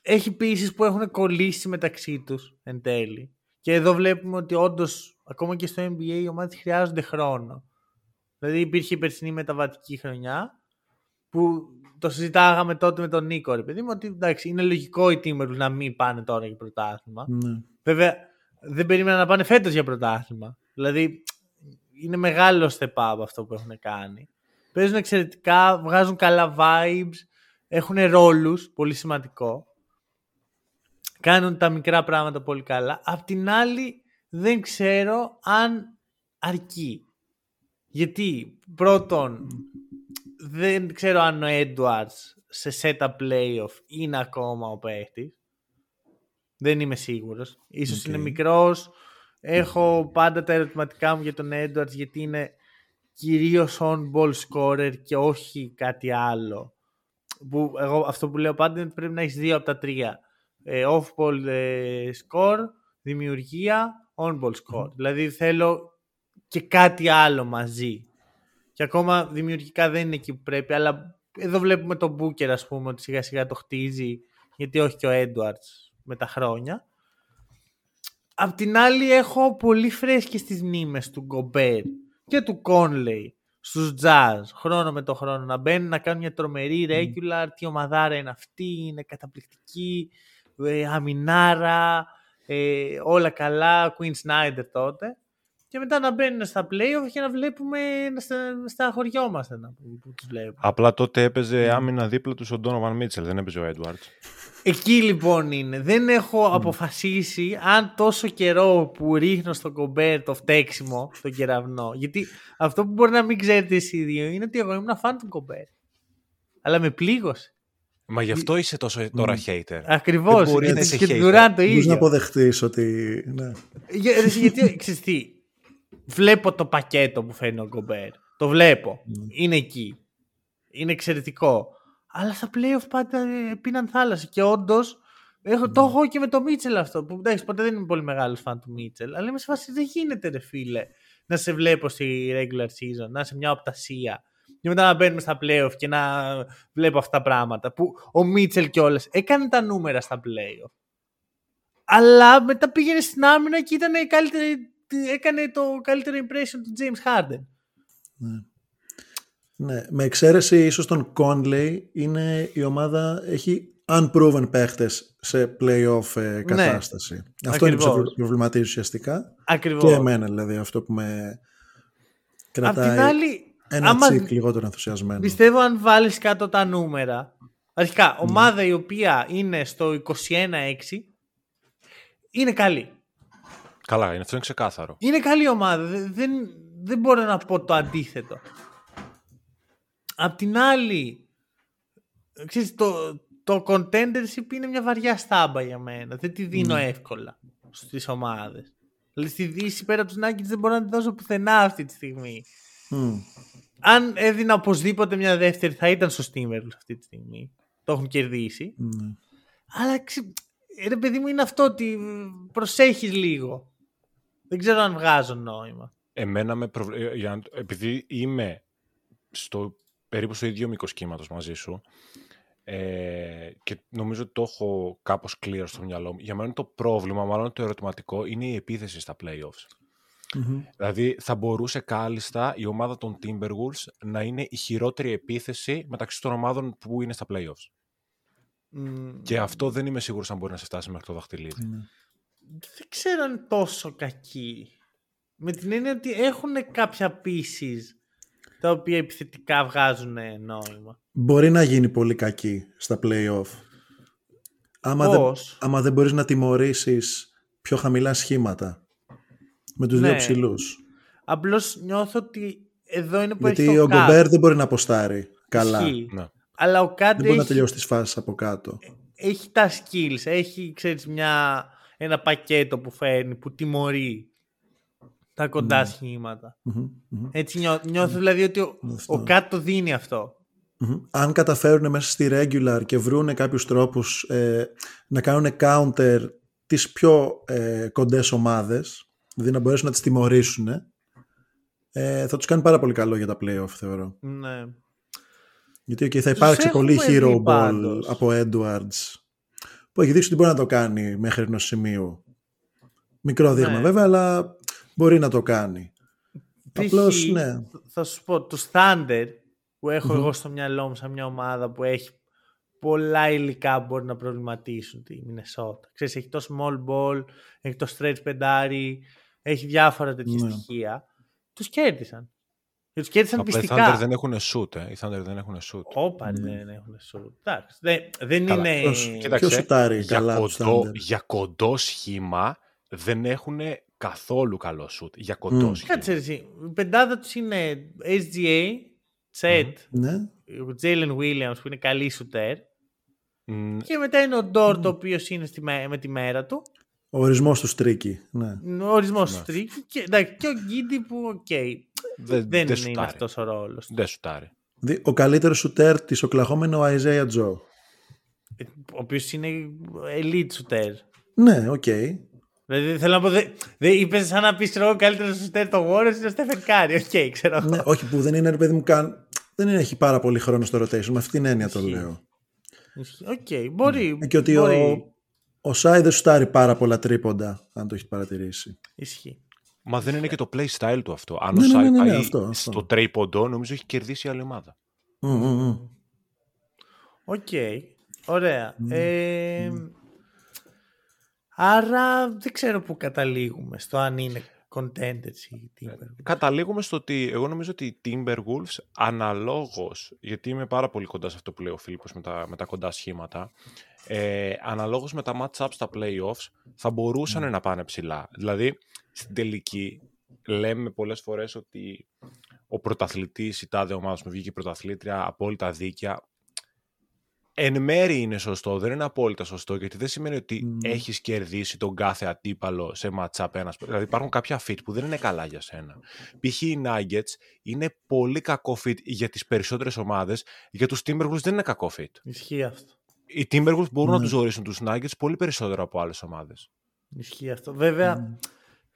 Έχει πίσεις που έχουν κολλήσει μεταξύ τους εν τέλει. Και εδώ βλέπουμε ότι όντως ακόμα και στο NBA οι ομάδες χρειάζονται χρόνο. Δηλαδή υπήρχε η περσινή μεταβατική χρονιά που το συζητάγαμε τότε με τον Νίκο, ρε παιδί μου, ότι εντάξει, είναι λογικό οι Timberwolves να μην πάνε τώρα για πρωτάθλημα. Ναι. Βέβαια, δεν περίμενα να πάνε φέτος για πρωτάθλημα. Δηλαδή, είναι μεγάλο step up αυτό που έχουν κάνει. Παίζουν εξαιρετικά, βγάζουν καλά vibes, έχουν ρόλους, πολύ σημαντικό. Κάνουν τα μικρά πράγματα πολύ καλά. Απ' την άλλη, δεν ξέρω αν αρκεί. Γιατί, πρώτον, δεν ξέρω αν ο Edwards σε setup playoff είναι ακόμα ο παίχτης. Δεν είμαι σίγουρος. Ίσως Οκ. είναι μικρός. Έχω πάντα τα ερωτηματικά μου για τον Edwards γιατί είναι κυρίως on-ball scorer και όχι κάτι άλλο. Που εγώ αυτό που λέω πάντα είναι ότι πρέπει να έχεις δύο από τα τρία. Ε, off-ball ε, score, δημιουργία, on-ball score. Δηλαδή θέλω και κάτι άλλο μαζί. Και ακόμα δημιουργικά δεν είναι εκεί που πρέπει, αλλά εδώ βλέπουμε τον Booker ας πούμε ότι σιγά σιγά το χτίζει, γιατί όχι και ο Edwards με τα χρόνια. Απ' την άλλη έχω πολύ φρέσκες τις μνήμες του Γκομπέρ και του Conley στους Jazz, χρόνο με το χρόνο, να μπαίνουν να κάνουν μια τρομερή regular, τι ομαδάρα είναι αυτή, είναι καταπληκτική, ε, αμινάρα, ε, όλα καλά, Queen Snyder τότε. Και μετά να μπαίνουν στα playoff και να βλέπουμε, να στα, στα χωριόμαστε να, που, που τους βλέπουμε. Απλά τότε έπαιζε άμυνα δίπλα τους ο Donovan Μίτσελ, δεν έπαιζε ο Έντουαρτ. Εκεί λοιπόν είναι. Δεν έχω αποφασίσει αν τόσο καιρό που ρίχνω στο κομπέρ το φταίξιμο, τον κεραυνό. Γιατί αυτό που μπορεί να μην ξέρετε εσείς οι δύο είναι ότι εγώ ήμουν φαν του κομπέρ. Αλλά με πλήγωσε. Μα γι' αυτό είσαι τόσο τώρα hater. Ακριβώς. Δεν μπορείς να είσαι Και την hater. Durant το Μπορείς να ίδιο. αποδεχτείς ότι... Ναι. Για- ρε, γιατί, ξέρεις τι, βλέπω το πακέτο που φέρνει ο Γκομπέρ. Το βλέπω. Είναι εκεί. Είναι εξαιρετικό. Αλλά στα playoff πάντα ε, πίναν θάλασσα. Και όντως, έχω, το έχω και με το Μίτσελ αυτό. Που εντάξει, ποτέ δεν είμαι πολύ μεγάλος φαν του Μίτσελ. Αλλά είμαι σε φάση δεν γίνεται, ρε φίλε, να σε βλέπω στη regular season, να είσαι μια οπτασία. Και μετά να μπαίνουμε στα playoff και να βλέπω αυτά τα πράγματα. Που ο Μίτσελ κιόλας έκανε τα νούμερα στα playoff. Αλλά μετά πήγαινε στην άμυνα και ήταν η καλύτερη, έκανε το καλύτερο impression του James Harden. ναι. Ναι, με εξαίρεση ίσως τον Conley είναι η ομάδα έχει unproven παίχτες σε playoff ε, κατάσταση. Αυτό είναι που σε προβληματίζει ουσιαστικά. Ακριβώς. Και εμένα δηλαδή αυτό που με κρατάει Απ' την άλλη, ένα άμα τσικ λιγότερο ενθουσιασμένο. πιστεύω αν βάλεις κάτω τα νούμερα, αρχικά, ομάδα η οποία είναι στο 21-6, είναι καλή. Καλά, είναι αυτό είναι ξεκάθαρο. Είναι καλή ομάδα. Δε- Δεν, δεν μπορώ να πω το αντίθετο. Απ' την άλλη, ξέρεις, το, το contendership είναι μια βαριά στάμπα για μένα. Δεν τη δίνω εύκολα στις ομάδες. Δηλαδή στη Δύση πέρα από τους Nuggets δεν μπορώ να τη δώσω πουθενά αυτή τη στιγμή. Μμ. Αν έδινα οπωσδήποτε μια δεύτερη θα ήταν στο Timberwolves αυτή τη στιγμή. Το έχουν κερδίσει. Ναι. Αλλά ξε... ρε παιδί μου είναι αυτό ότι προσέχεις λίγο. Δεν ξέρω αν βγάζω νόημα. Εμένα με προβλε... ε, για να... επειδή είμαι στο περίπου στο ίδιο μήκος κύματος μαζί σου ε, και νομίζω ότι το έχω κάπως clear στο μυαλό μου. Για μένα το πρόβλημα, μάλλον το ερωτηματικό, είναι η επίθεση στα playoffs. Μμμ. Δηλαδή θα μπορούσε κάλλιστα η ομάδα των Timberwolves να είναι η χειρότερη επίθεση μεταξύ των ομάδων που είναι στα playoffs. Μ, Και αυτό δεν είμαι σίγουρος αν μπορεί να σε φτάσει μέχρι το δαχτυλίδι. Δεν ξέρω αν είναι τόσο κακή. Με την έννοια ότι έχουν κάποια pieces τα οποία επιθετικά βγάζουν νόημα. Μπορεί να γίνει πολύ κακή στα play-off. Άμα δεν, Πώς; άμα δεν μπορείς να τιμωρήσεις πιο χαμηλά σχήματα με τους Ναι. δύο ψηλούς. Απλώς νιώθω ότι εδώ είναι που Γιατί έχει το ο Kat. Γκομπέρ δεν μπορεί να αποστάρει καλά. Ισχύει. Ναι. Αλλά ο Κάτ Δεν μπορεί να έχει, τελειώσει τις φάσεις από κάτω. έχει τα skills, έχει ξέρεις, μια, ένα πακέτο που φέρνει, που τιμωρεί τα κοντά Ναι. σχήματα. Μμμ, μμμ. Έτσι νιώ, νιώθω δηλαδή ότι ο, Αυτό. ο Κάτ το δίνει αυτό. Μμμ. Αν καταφέρουν μέσα στη regular και βρουν κάποιους τρόπους ε, να κάνουν counter τις πιο ε, κοντές ομάδες, δηλαδή να μπορέσουν να τις τιμωρήσουν, ε, θα τους κάνει πάρα πολύ καλό για τα playoff θεωρώ. Ναι. Γιατί okay, θα υπάρξει έχουμε πολύ hero δει ball πάντως. από Edwards που έχει δείξει ότι μπορεί να το κάνει μέχρι ενός σημείου. Μικρό δείγμα Ναι. βέβαια, αλλά μπορεί να το κάνει. Π.χ. Απλώς, ναι. Θα σου πω, το Thunder που έχω Μμμ. εγώ στο μυαλό μου σαν μια ομάδα που έχει πολλά υλικά που μπορεί να προβληματίσουν τη Μινεσότα. Ξέρεις, έχει το small ball, έχει το stretch πεντάρι, έχει διάφορα τέτοια Ναι. στοιχεία. Τους κέρδισαν. Και τους κέρδισαν Απλά οι πιστικά. Thunder δεν έχουν shoot, ε. Οι Thunder δεν έχουν shoot. Όπα δεν έχουν σου. Εντάξει, δεν, δεν Καλά, είναι... ποιος- Κοίταξε, Ποιος σουτάρει για, καλά τους κοντό, Thunder? για κοντό σχήμα δεν έχουν καθόλου καλό σουτ. Για κοντό Μμ. σχήμα. Κάτσε ρε εσύ. Η πεντάδα τους είναι SGA, Chet, Ναι. ο Jalen Williams που είναι καλή σουτέρ Μ, και μετά είναι ο Ντόρ το οποίος είναι στη, με, με τη μέρα του. Ο ορισμός του streaky. Ναι. Ο ορισμός Ναι. του streaky και, εντάξει, και ο Γκίντι που οκ. δεν, δεν είναι σουτάρει. αυτός ο ρόλος. του. Δεν σουτάρει. Δηλαδή, ο καλύτερος σουτέρ της Οκλαχώμα είναι ο Isaiah Joe. Ο οποίος είναι elite σουτέρ. Ναι, οκ. Δηλαδή θέλω να πω, δεν δε, είπες σαν να πεις εγώ καλύτερος σουτέρ των Warriors είναι ο Στέφεν Κάρι. Οκ, ξέρω εγώ. Ναι, όχι που δεν είναι, ρε παιδί μου, καν... δεν είναι, έχει πάρα πολύ χρόνο στο rotation. Με αυτήν την έννοια το Ισχύει. λέω. Ισχύει. Οκ, μπορεί. Ε, Και ότι μπορεί. ο, ο Σάι δεν σουτάρει πάρα πολλά τρίποντα, αν το έχεις παρατηρήσει. Ισχύει. Μα δεν είναι και το play style του αυτό. Αν Ναι, ο ναι, Σάι ναι, ναι, πάει αυτό, αυτό. στο τρίποντο, νομίζω έχει κερδίσει η άλλη ομάδα. Μμ, μμ, μμ. Οκ. Ωραία. Ε, άρα δεν ξέρω πού καταλήγουμε στο αν είναι contenders ή Timberwolves. Καταλήγουμε στο ότι εγώ νομίζω ότι οι Timberwolves αναλόγως, γιατί είμαι πάρα πολύ κοντά σε αυτό που λέει ο Φίλιππος με τα, με τα κοντά σχήματα, ε, αναλόγως με τα match-ups στα playoffs θα μπορούσαν να πάνε ψηλά. Δηλαδή, στην τελική λέμε πολλές φορές ότι ο πρωταθλητής, η τάδε ομάδα που βγήκε πρωταθλήτρια, απόλυτα δίκαια, εν μέρη είναι σωστό, δεν είναι απόλυτα σωστό, γιατί δεν σημαίνει ότι Μμμ. έχεις κερδίσει τον κάθε αντίπαλο σε match-up ένας. Δηλαδή υπάρχουν κάποια fit που δεν είναι καλά για σένα. Π.χ. οι Nuggets είναι πολύ κακό fit για τις περισσότερες ομάδες, για τους Timberwolves δεν είναι κακό fit. Ισχύει αυτό. Οι Timberwolves μπορούν να Ναι. τους ορίσουν τους Nuggets πολύ περισσότερο από άλλες ομάδες. Ισχύει αυτό. Βέβαια,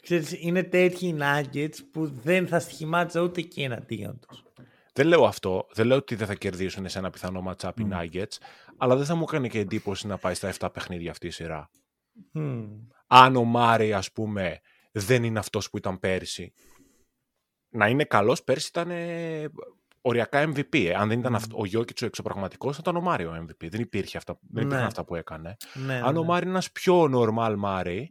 ξέρεις, είναι τέτοιοι οι Nuggets που δεν θα στοιχημάτιζα ούτε εκεί εναντίον τους. Δεν λέω αυτό, δεν λέω ότι δεν θα κερδίσουν σε ένα πιθανό match-up οι Mm. Nuggets, αλλά δεν θα μου έκανε και εντύπωση να πάει στα 7 παιχνίδια αυτή η σειρά. Μμμ. Αν ο Μάρι, ας πούμε, δεν είναι αυτός που ήταν πέρσι. Να είναι καλός, πέρσι ήταν ε, οριακά MVP. Ε. Αν δεν ήταν αυτό, ο Γιώκητς ο εξωπραγματικός, θα ήταν ο Μάριο MVP. Δεν υπήρχε αυτά, δεν υπήρχαν Ναι. αυτά που έκανε. Ναι, αν ναι, ο ναι. Μάρι είναι ένας πιο normal Μάρι,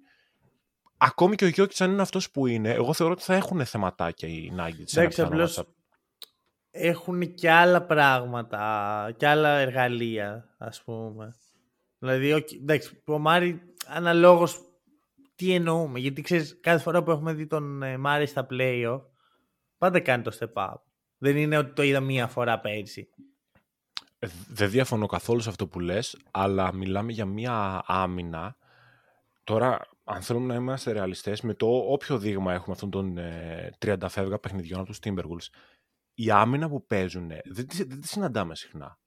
ακόμη και ο Γιώκητς αν είναι αυτός που είναι, εγώ θεωρώ ότι θα έχουν θεματάκια οι Nuggets. σε ένα Εντάξει, πιθανό απλώς matchup. έχουν και άλλα πράγματα και άλλα εργαλεία, ας πούμε. Δηλαδή, οκ, εντάξει, ο Μάρι αναλόγως τι εννοούμε. Γιατί ξέρεις, κάθε φορά που έχουμε δει τον ε, Μάρι στα play πάντα κάνει το step up. Δεν είναι ότι το είδα μία φορά πέρσι. Ε, Δεν διαφωνώ καθόλου σε αυτό που λες, αλλά μιλάμε για μια άμυνα. Τώρα, αν θέλουμε να είμαστε ρεαλιστές, με το όποιο δείγμα έχουμε αυτών των ε, 30 φεύγα παιχνιδιών από τους Timberwolves, η άμυνα που παίζουν δεν τη, δεν τη συναντάμε συχνά.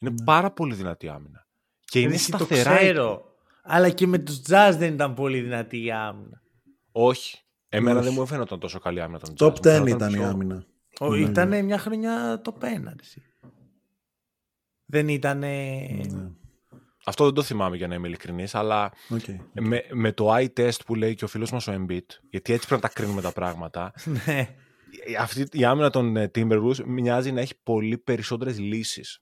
Είναι πάρα πολύ δυνατή άμυνα. Και είναι Εσύ το σταθερά. ξέρω. Αλλά και με τους Jazz δεν ήταν πολύ δυνατή η άμυνα. Όχι. Εμένα Όχι. δεν μου έφαινε τόσο καλή άμυνα τον Top Jazz. 10 Μου φαίνονταν ήταν η πιο- άμυνα. Ο, Ναι. Ήταν μια χρονιά το πέναρση. Δεν ήταν. Ναι. Αυτό δεν το θυμάμαι για να είμαι ειλικρινής, αλλά Οκ. με, με το eye test που λέει και ο φίλος μας ο Embiid, γιατί έτσι πρέπει να τα κρίνουμε τα πράγματα, ναι. αυτή η άμυνα των ε, Timberwolves μοιάζει να έχει πολύ περισσότερες λύσεις.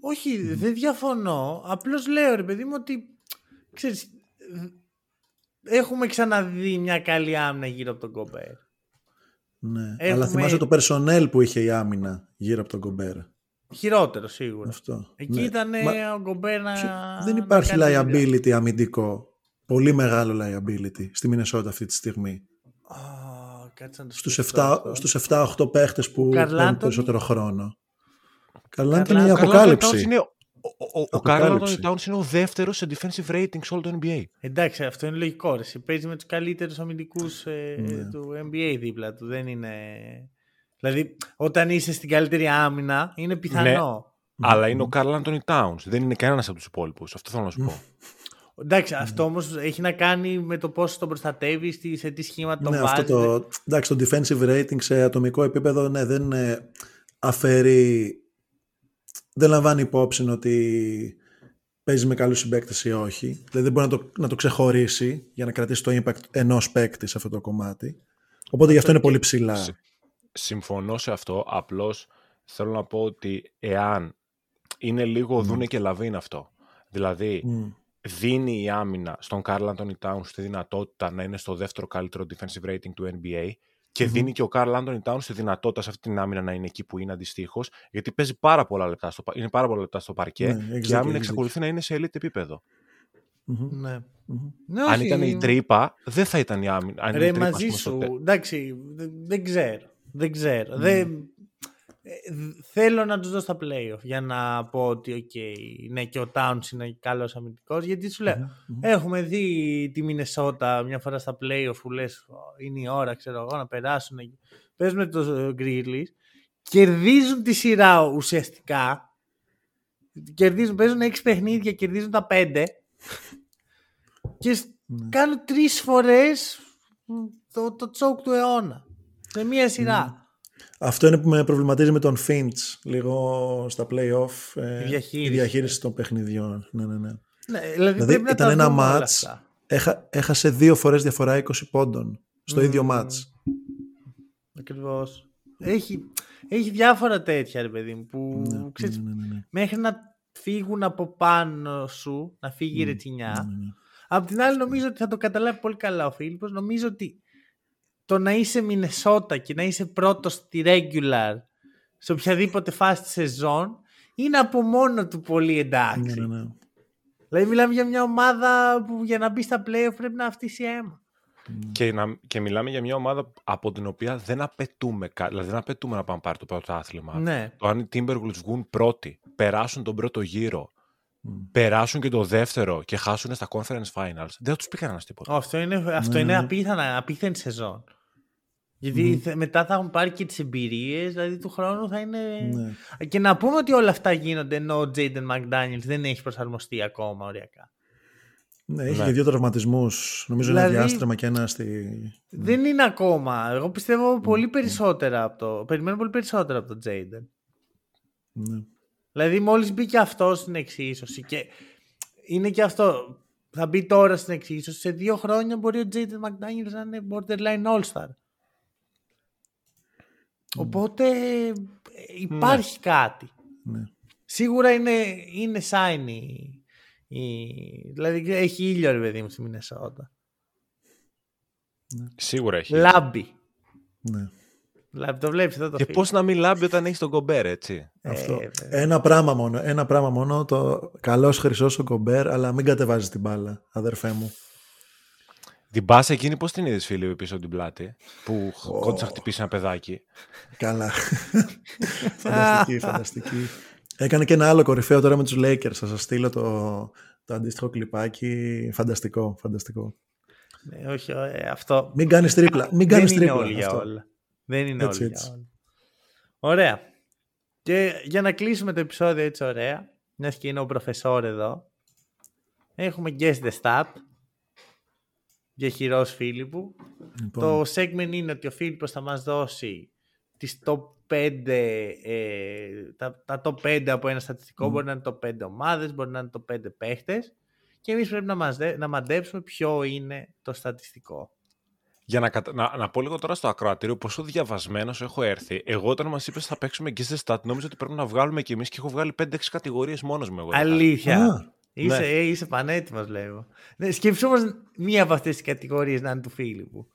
Όχι, δεν διαφωνώ. Απλώς λέω ρε παιδί μου ότι ξέρεις, έχουμε ξαναδεί μια καλή άμυνα γύρω από τον Κομπέρ. Ναι. Έχουμε- Αλλά θυμάσαι το personnel που είχε η άμυνα γύρω από τον Κομπέρ. Χειρότερο σίγουρα. Αυτό. Εκεί Ναι. ήταν Μα- ο Κομπέρ να. Ποιο- να Δεν υπάρχει κάνει δουλειά. liability αμυντικό. Πολύ μεγάλο liability στη Μινεσότα αυτή τη στιγμή. Α, κάτσε να το Στους σκεφτώ 7, αυτό. στους 7-8 παίχτες που Καρλ παίρνουν Άντονι. περισσότερο χρόνο. Καρλάντ Καρλ είναι η Ο Karl Anthony αποκάλυψη. Towns είναι, ο, ο, ο, ο Karl Αποκάλυψη. Anthony Towns είναι ο δεύτερος σε defensive rating σε όλο το NBA. Εντάξει, αυτό είναι λογικό. Ρε. Εσύ Παίζεις με τους καλύτερους αμυντικούς ε, Ναι. του NBA δίπλα του. Δεν είναι... Δηλαδή, όταν είσαι στην καλύτερη άμυνα, είναι πιθανό. Αλλά είναι ο Karl Anthony Towns. Δεν είναι κανένας από τους υπόλοιπους. Αυτό θέλω να σου πω. Εντάξει, αυτό όμως έχει να κάνει με το πώς τον προστατεύεις, σε τι σχήμα τον Ναι, βάζεις. αυτό το, εντάξει, το defensive rating σε ατομικό επίπεδο ναι, δεν ε, αφαιρεί, δεν λαμβάνει υπόψη ότι παίζει με καλούς συμπαίκτες ή όχι. Δηλαδή δεν μπορεί να το, να το ξεχωρίσει για να κρατήσει το impact ενός παίκτη σε αυτό το κομμάτι. Οπότε γι' αυτό είναι πολύ ψηλά. Συ- Συμφωνώ σε αυτό. Απλώς θέλω να πω ότι εάν είναι λίγο δούνε και λαβίν αυτό. Δηλαδή, Μμ. δίνει η άμυνα στον Carl Anthony Towns τη δυνατότητα να είναι στο δεύτερο καλύτερο defensive rating του NBA και δίνει και ο Carl Anthony Towns τη δυνατότητα σε αυτή την άμυνα να είναι εκεί που είναι αντιστοίχως, γιατί παίζει πάρα πολλά λεπτά στο, πα- είναι πάρα πολλά λεπτά στο παρκέ Ναι, έχεις και η δίκιο, άμυνα έχεις εξακολουθεί να είναι σε elite επίπεδο. Μμμ. Ναι. Μμμ. ναι Αν όχι. ήταν η τρύπα, δεν θα ήταν η άμυνα. Αν είναι Ρε, η τρύπα, ας μαζί πούμε, στο σου. τε- Εντάξει, δεν, δεν ξέρω. Δεν ξέρω. Δεν, ε, δ- θέλω να τους δω στα playoff για να πω ότι okay, ναι και ο Towns είναι καλός αμυντικός γιατί σου λέω έχουμε δει τη Μινεσότα μια φορά στα playoff που λες «Ω, είναι η ώρα ξέρω εγώ να περάσουν παίζουν με το Grizzlies κερδίζουν τη σειρά ουσιαστικά κερδίζουν, παίζουν 6 παιχνίδια κερδίζουν τα 5 και σ- Ναι. κάνουν τρεις φορές το, το τσόκ του αιώνα σε μία σειρά Αυτό είναι που με προβληματίζει με τον Finch λίγο στα play-off. ε, Η διαχείριση. η διαχείριση των παιχνιδιών. Ναι, ναι, ναι. Ναι, δηλαδή, Δηλαδή πρέπει να ήταν τα ένα δούμε όλα μάτς, αυτά. έχα, έχασε δύο φορές διαφορά 20 πόντων στο ίδιο μάτς. Ακριβώς. Έχει, έχει διάφορα τέτοια, ρε παιδί μου, που Ναι, ξέρεις, ναι, ναι, ναι. μέχρι να φύγουν από πάνω σου, να φύγει η ρετσινιά. ναι, ναι. Απ' την άλλη νομίζω ότι θα το καταλάβει πολύ καλά ο Φίλιππος. Νομίζω ότι το να είσαι Μινεσότα και να είσαι πρώτος στη regular σε οποιαδήποτε φάση της σεζόν είναι από μόνο του πολύ εντάξει. Ναι, ναι, ναι. Δηλαδή μιλάμε για μια ομάδα που για να μπει στα playoff πρέπει να αυτήσει αίμα. Και, να, και μιλάμε για μια ομάδα από την οποία δεν απαιτούμε κάτι. Δηλαδή δεν απαιτούμε να πάμε πάρει το πρώτο άθλημα. Ναι. Το αν οι Timberwolves βγουν πρώτοι, περάσουν τον πρώτο γύρο, περάσουν και το δεύτερο και χάσουν στα conference finals, δεν θα τους πει κανένας τίποτα. Αυτό είναι, αυτό Ναι, είναι ναι. απίθανα, απίθανη σεζόν. Γιατί θε- μετά θα έχουν πάρει και τις εμπειρίες, δηλαδή του χρόνου θα είναι... Ναι. Και να πούμε ότι όλα αυτά γίνονται ενώ ο Jaden McDaniels δεν έχει προσαρμοστεί ακόμα οριακά. Ναι, έχει Ναι. και δύο τραυματισμούς. Νομίζω Δηλαδή- ένα διάστρεμα και ένα στη... Δεν είναι ακόμα. Εγώ πιστεύω πολύ περισσότερα από το... Περιμένω πολύ περισσότερα από τον Jaden. Ναι. Δηλαδή μόλις μπήκε αυτός στην εξίσωση και είναι και αυτό. Θα μπει τώρα στην εξίσωση. Σε δύο χρόνια μπορεί ο Jaden McDaniels να είναι borderline all-star. Οπότε ε, υπάρχει κάτι. Ναι. Σίγουρα είναι, είναι shiny. Η... Δηλαδή έχει ήλιο ρε παιδί μου στη Μινεσότα. Σίγουρα έχει. Λάμπει. Ναι. Λάμπει, το βλέπεις εδώ το Και φίλο. πώς να μην λάμπει όταν έχεις τον κομπέρ, έτσι. Αυτό. βέβαια. Ένα πράγμα μόνο. Ένα πράγμα μόνο. Το καλός χρυσός ο κομπέρ, αλλά μην κατεβάζεις την μπάλα, αδερφέ μου. Την μπάσα εκείνη πώς την είδες, φίλε, πίσω από την πλάτη, που oh. κόντυσε να χτυπήσει ένα παιδάκι; Καλά. φανταστική, φανταστική. Έκανε και ένα άλλο κορυφαίο τώρα με τους Lakers. Θα σας στείλω το, το αντίστοιχο κλιπάκι. Φανταστικό, φανταστικό. Ναι, όχι, ε, αυτό. Μην κάνεις τρίπλα. Μην Δεν κάνεις είναι τρίπλα. όλοι για αυτό. όλα. Δεν είναι Έτσι, όλοι έτσι. για όλα. Ωραία. Και για να κλείσουμε το επεισόδιο έτσι ωραία, μιας και είναι ο προφεσόρ εδώ, έχουμε guess the stat για χειρός Φίλιππου. Λοιπόν, Το segment είναι ότι ο Φίλιππος θα μας δώσει τις top 5, ε, τα, τα top 5 από ένα στατιστικό. Μπορεί να είναι το 5 ομάδες, μπορεί να είναι το 5 παίχτες. Και εμείς πρέπει να, μας, δε- να μαντέψουμε ποιο είναι το στατιστικό. Για να, κατα... να, να πω λίγο τώρα στο ακροατήριο πόσο διαβασμένος έχω έρθει. Εγώ όταν μας είπες θα παίξουμε και σε stat, νόμιζα ότι πρέπει να βγάλουμε κι εμείς και έχω βγάλει 5-6 κατηγορίες μόνος μου. Εγώ. Αλήθεια. Α, Είσαι, ναι. ε, είσαι πανέτοιμος λέγω. Ναι, σκέψου όμως μία από αυτές τις κατηγορίες να είναι του Φίλιππου.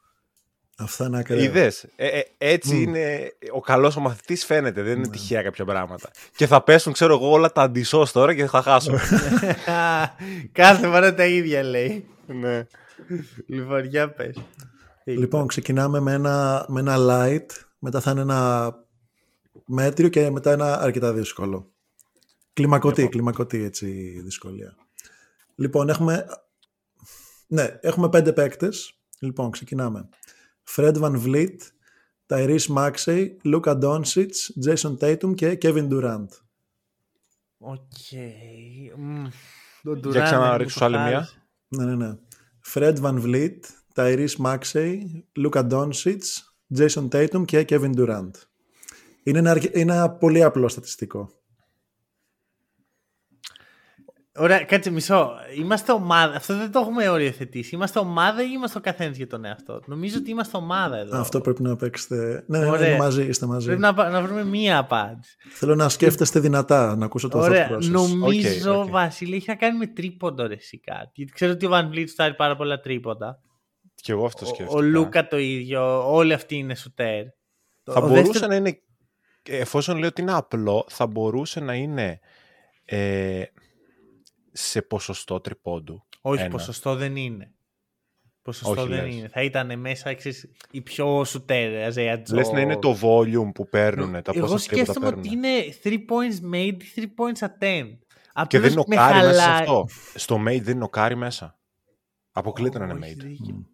αυτά είναι ακραία. Είδες. Ε, ε, έτσι είναι. Ο καλός ο μαθητή φαίνεται. Δεν είναι τυχαία κάποια πράγματα. Και θα πέσουν, ξέρω εγώ, όλα τα αντισώς τώρα και θα χάσω. Κάθε φορά τα ίδια λέει. ναι. Λοιπόν, για πες. Λοιπόν, ξεκινάμε με ένα, με ένα light, μετά θα είναι ένα μέτριο και μετά ένα αρκετά δύσκολο. Κλιμακωτή, κλιμακωτή έτσι δυσκολία. Λοιπόν, έχουμε, ναι, έχουμε πέντε παίκτες. Λοιπόν, ξεκινάμε. Fred Van Vliet, Tyrese Maxey, Luka Doncic, Jason Tatum και Kevin Durant. Ok. Μμ. Το Για Durant ξαναρίξου μου άλλη το μία. χάρισε. Ναι, ναι, ναι. Fred Van Vliet, Tyrese Maxey, Luka Doncic, Jason Tatum και Kevin Durant. Είναι ένα, αρκε- είναι ένα πολύ απλό στατιστικό. Ωραία, κάτσε μισό. Είμαστε ομάδα. Αυτό δεν το έχουμε οριοθετήσει. Είμαστε ομάδα ή είμαστε ο καθένας για τον εαυτό του; Νομίζω ότι είμαστε ομάδα εδώ. Αυτό πρέπει να παίξετε. Ναι, ναι, ναι, Ωραία. είναι μαζί, είστε μαζί. Πρέπει να, πα- να βρούμε μία απάντηση. Θέλω να σκέφτεστε δυνατά, να ακούσω το Ωραία. thought process. Νομίζω, OK, OK. Βασίλη, έχει να κάνει με τρίποντο ρε εσύ κάτι. Γιατί ξέρω ότι ο Βαν Βλιτ σουτάρει πάρα πολλά τρίποντα. Και εγώ αυτό Ο, σκέφτηκα. ο Λούκα το ίδιο. Όλοι αυτοί είναι σουτέρ. Θα Ο μπορούσε δεύτερο- να είναι. Εφόσον λέω ότι είναι απλό, θα μπορούσε να είναι ε, σε ποσοστό τριπώντου. Όχι, Ένα. ποσοστό δεν είναι. Ποσοστό Όχι, δεν λες. είναι. Θα ήταν μέσα εξής, οι πιο σουτέρ, Αζέα Τζο. Λες να είναι το volume που παίρνουν, τα Εγώ πόσα τρίποτα σκέφτομαι ότι παίρνουν. είναι 3 points made, 3 points attempt. Και δεν Απλώς με νοκάρει μέσα σε χαλάει. αυτό. Στο made δεν νοκάρει μέσα. Αποκλείται να είναι Όχι, made. δίκιο.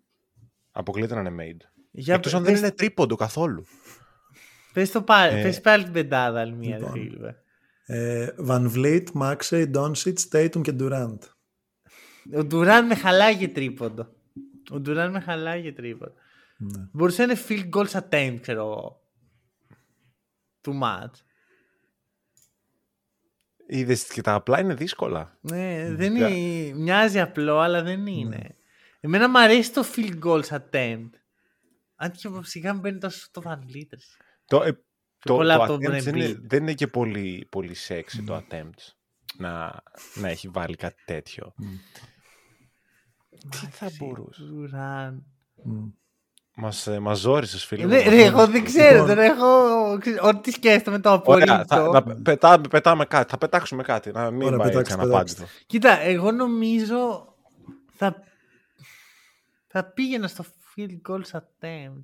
Αποκλείται να είναι made. Για Εκτός πε- αν δεν πες- είναι τρίποντο καθόλου. Πες το πάλι, Ε, πες πάλι την πεντάδα άλλη μία, λοιπόν. Ρε φίλε. Ε, Van Vliet, Maxey, Doncic, Tatum και Durant. Ο Ντουράν με χαλάει για τρίποντο. Ο Ντουράν με χαλάει για τρίποντο. Ναι. Μπορούσε να είναι field goals attempt, ξέρω εγώ. Too much. Είδες και τα απλά είναι δύσκολα. Ναι, δεν Για- είναι, μοιάζει απλό, αλλά δεν Ναι. είναι. Εμένα μου αρέσει το field goals attempt. Αν και σιγά μην μπαίνει τόσο το Van Vliet, ρε. Το, ε, το, πολλά το από τον attempt δεν Embiid. είναι, δεν είναι και πολύ, πολύ sexy το attempt. Να, να έχει βάλει κάτι τέτοιο. Τι θα μπορούσε. Durant. Μμ. Μας, ε, μας ζόρισες φίλε. μου, Ναι, μας ρε, εγώ ζόρισες. δεν ξέρω, Λοιπόν. δεν έχω. ξέρεις, Ό,τι σκέφτομαι το Ωραία, θα, απολύτω. να πετάμε, πετάμε κάτι. Θα πετάξουμε κάτι. Να μην Ωραία, πάει πετάξτε, έτσι αναπάντητο. Κοίτα, εγώ νομίζω θα, θα πήγαινα στο field goals attempt.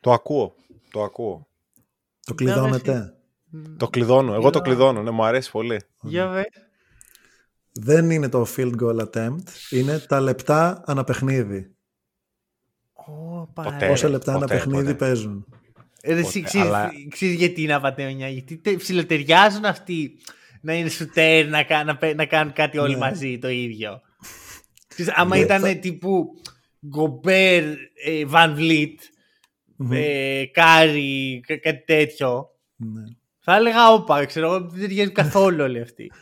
Το ακούω. Το ακούω. Το κλειδώνετε. Το κλειδώνω. Εγώ το Είδα. κλειδώνω. Ναι, μου αρέσει πολύ. Για βε. Δεν είναι το field goal attempt, είναι τα λεπτά αναπαιχνίδι. Ω, Ποτέ. παρέ. Πόσα λεπτά ποτέ, ανά παιχνίδι ποτέ. παίζουν. Ρε, εσύ ποτέ, ξέρεις, αλλά- ξέρεις γιατί είναι απατεωνιά. Γιατί τε- ψιλοταιριάζουν αυτοί να είναι σουτέρ, να, κα- να, πε- να κάνουν κάτι όλοι Ναι. μαζί το ίδιο. Ξέρεις, άμα Ναι, ήταν θα- τύπου Γκομπέρ, ε, Βαν Βλίτ, Μμμ. ε, Κάρι, κα- κάτι τέτοιο, Ναι. θα έλεγα όπα, ξέρω εγώ, δεν ταιριάζουν καθόλου όλοι αυτοί.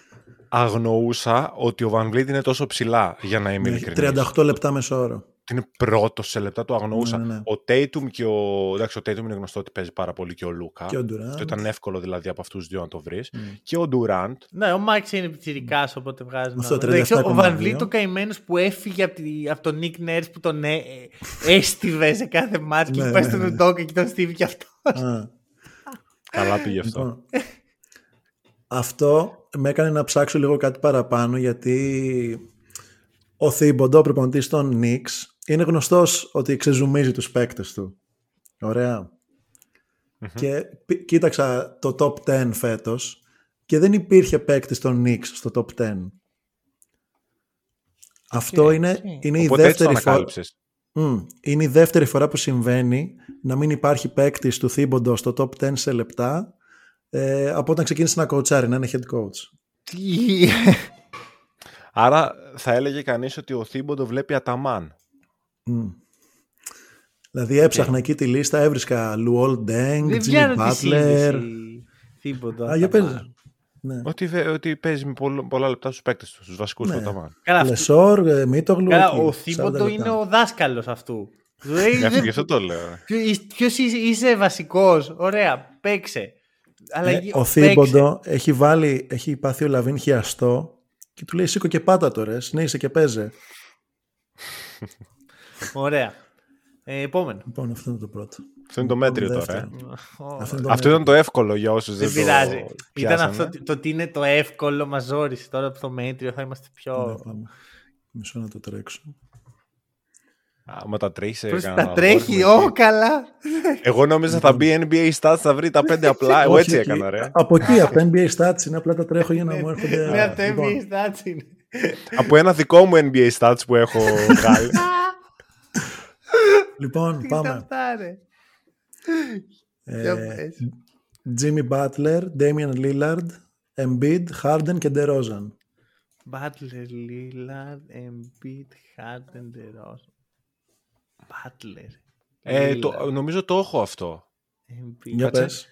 Αγνοούσα ότι ο Van Vliet είναι τόσο ψηλά για να είμαι Ναι, ειλικρινής. 38 λεπτά μέσο όρο. Ότι είναι πρώτος σε λεπτά, το αγνοούσα. Ναι, ναι, ναι. Ο Tatum και ο. Εντάξει, ο Tatum είναι γνωστό ότι παίζει πάρα πολύ και ο Λούκα. Και ο Durant. Αυτό ήταν εύκολο δηλαδή από αυτούς του δύο να το βρεις. Mm. Και ο Durant. Ναι, ο Μάξ είναι πιτσιρικά, οπότε βγάζει. Αυτό, νόημα. Εντάξει, 37,2. Ο Βαν Βλίτ ο καημένος που έφυγε από, τη, από τον Νίκ Νέρ που τον ε, ε, έστειβε σε κάθε μάτι και Ναι, έχει πάει ναι, στον ναι. Ουντόκα και τον στίβει κι αυτός. Α, Καλά πήγε αυτό. λοιπόν. Αυτό με έκανε να ψάξω λίγο κάτι παραπάνω γιατί ο Θήμποντο, ο προπονητής των Νίξ, είναι γνωστός ότι ξεζουμίζει τους παίκτες του. Ωραία. Και πι- κοίταξα το top 10 φέτος και δεν υπήρχε παίκτη των Knicks στο top 10. Αυτό είναι, είναι, η Οπότε έτσι το δεύτερη φορά, ανακάλυψες. Μμ, είναι η δεύτερη φορά που συμβαίνει να μην υπάρχει παίκτη του Θήμποντο στο top 10 σε λεπτά ε, από όταν ξεκίνησε να κοουτσάρει, να είναι head coach. Τι- Άρα θα έλεγε κανείς ότι ο Θίμποντο βλέπει Αταμάν. Μμ. Δηλαδή έψαχνα εκεί τη λίστα, έβρισκα Λουόλ Ντενγκ, Δεν Τζίμι βγαίνω τη Μπάτλερ. σύνδεση. Τίποτα. Α, για πες. Ναι. Ότι, βε- ότι παίζει με πολλο- πολλά λεπτά στους παίκτες τους, στους βασικούς Ναι. του Αταμάν. Καλά, αυτό- Λεσόρ, ε, Μίτογλου. καλά, εκεί, ο 40 Θίμποντο λεπτά. είναι ο δάσκαλος αυτού. Γι' αυτό- Γι' αυτό το λέω. Ποιο είσαι βασικός, ωραία, παίξε. Αλλά Ε, γε- ο παίξε. Θήμποντο έχει βάλει, έχει πάθει ο Λαβίν χιαστό και του λέει σήκω και πάτα τώρα, συνέχισε και παίζε. Ωραία. Ε, επόμενο. Λοιπόν, αυτό είναι το πρώτο. Αυτό είναι το μέτριο Λοιπόν, τώρα. ε. δεύτερο. Ω, Αυτό είναι το Αυτό ήταν το εύκολο για όσους δεν, Δεν πειράζει. το Ήταν πιάσανε. αυτό το ότι είναι το εύκολο, μα ζόρισε. Τώρα από το μέτριο θα είμαστε Ναι, πιο. πάμε. Μισό να το τρέξω. Άμα τα τρέχεις σε Πώς κανένα τα τρέχει, αλγόριθμο ω εκεί. καλά. Εγώ νόμιζα θα μπει NBA stats, θα βρει τα πέντε απλά. Εγώ Όχι έτσι εκεί. έκανα, ρε. Από εκεί, από τα NBA stats είναι απλά τα τρέχω για να μου έρχονται. Ναι, από το Λοιπόν, NBA stats είναι. Από ένα δικό μου NBA stats που έχω βγάλει λοιπόν, πάμε. Τι. Τζίμι Μπάτλερ, Ντέμιαν Λίλαρντ, Εμπίτ, Χάρντεν και Ντερόζαν. Μπάτλερ, Λίλαρντ, Εμπίτ, Χάρντεν, Ντερόζαν. Μπάτλερ. Νομίζω το έχω αυτό. Για πες.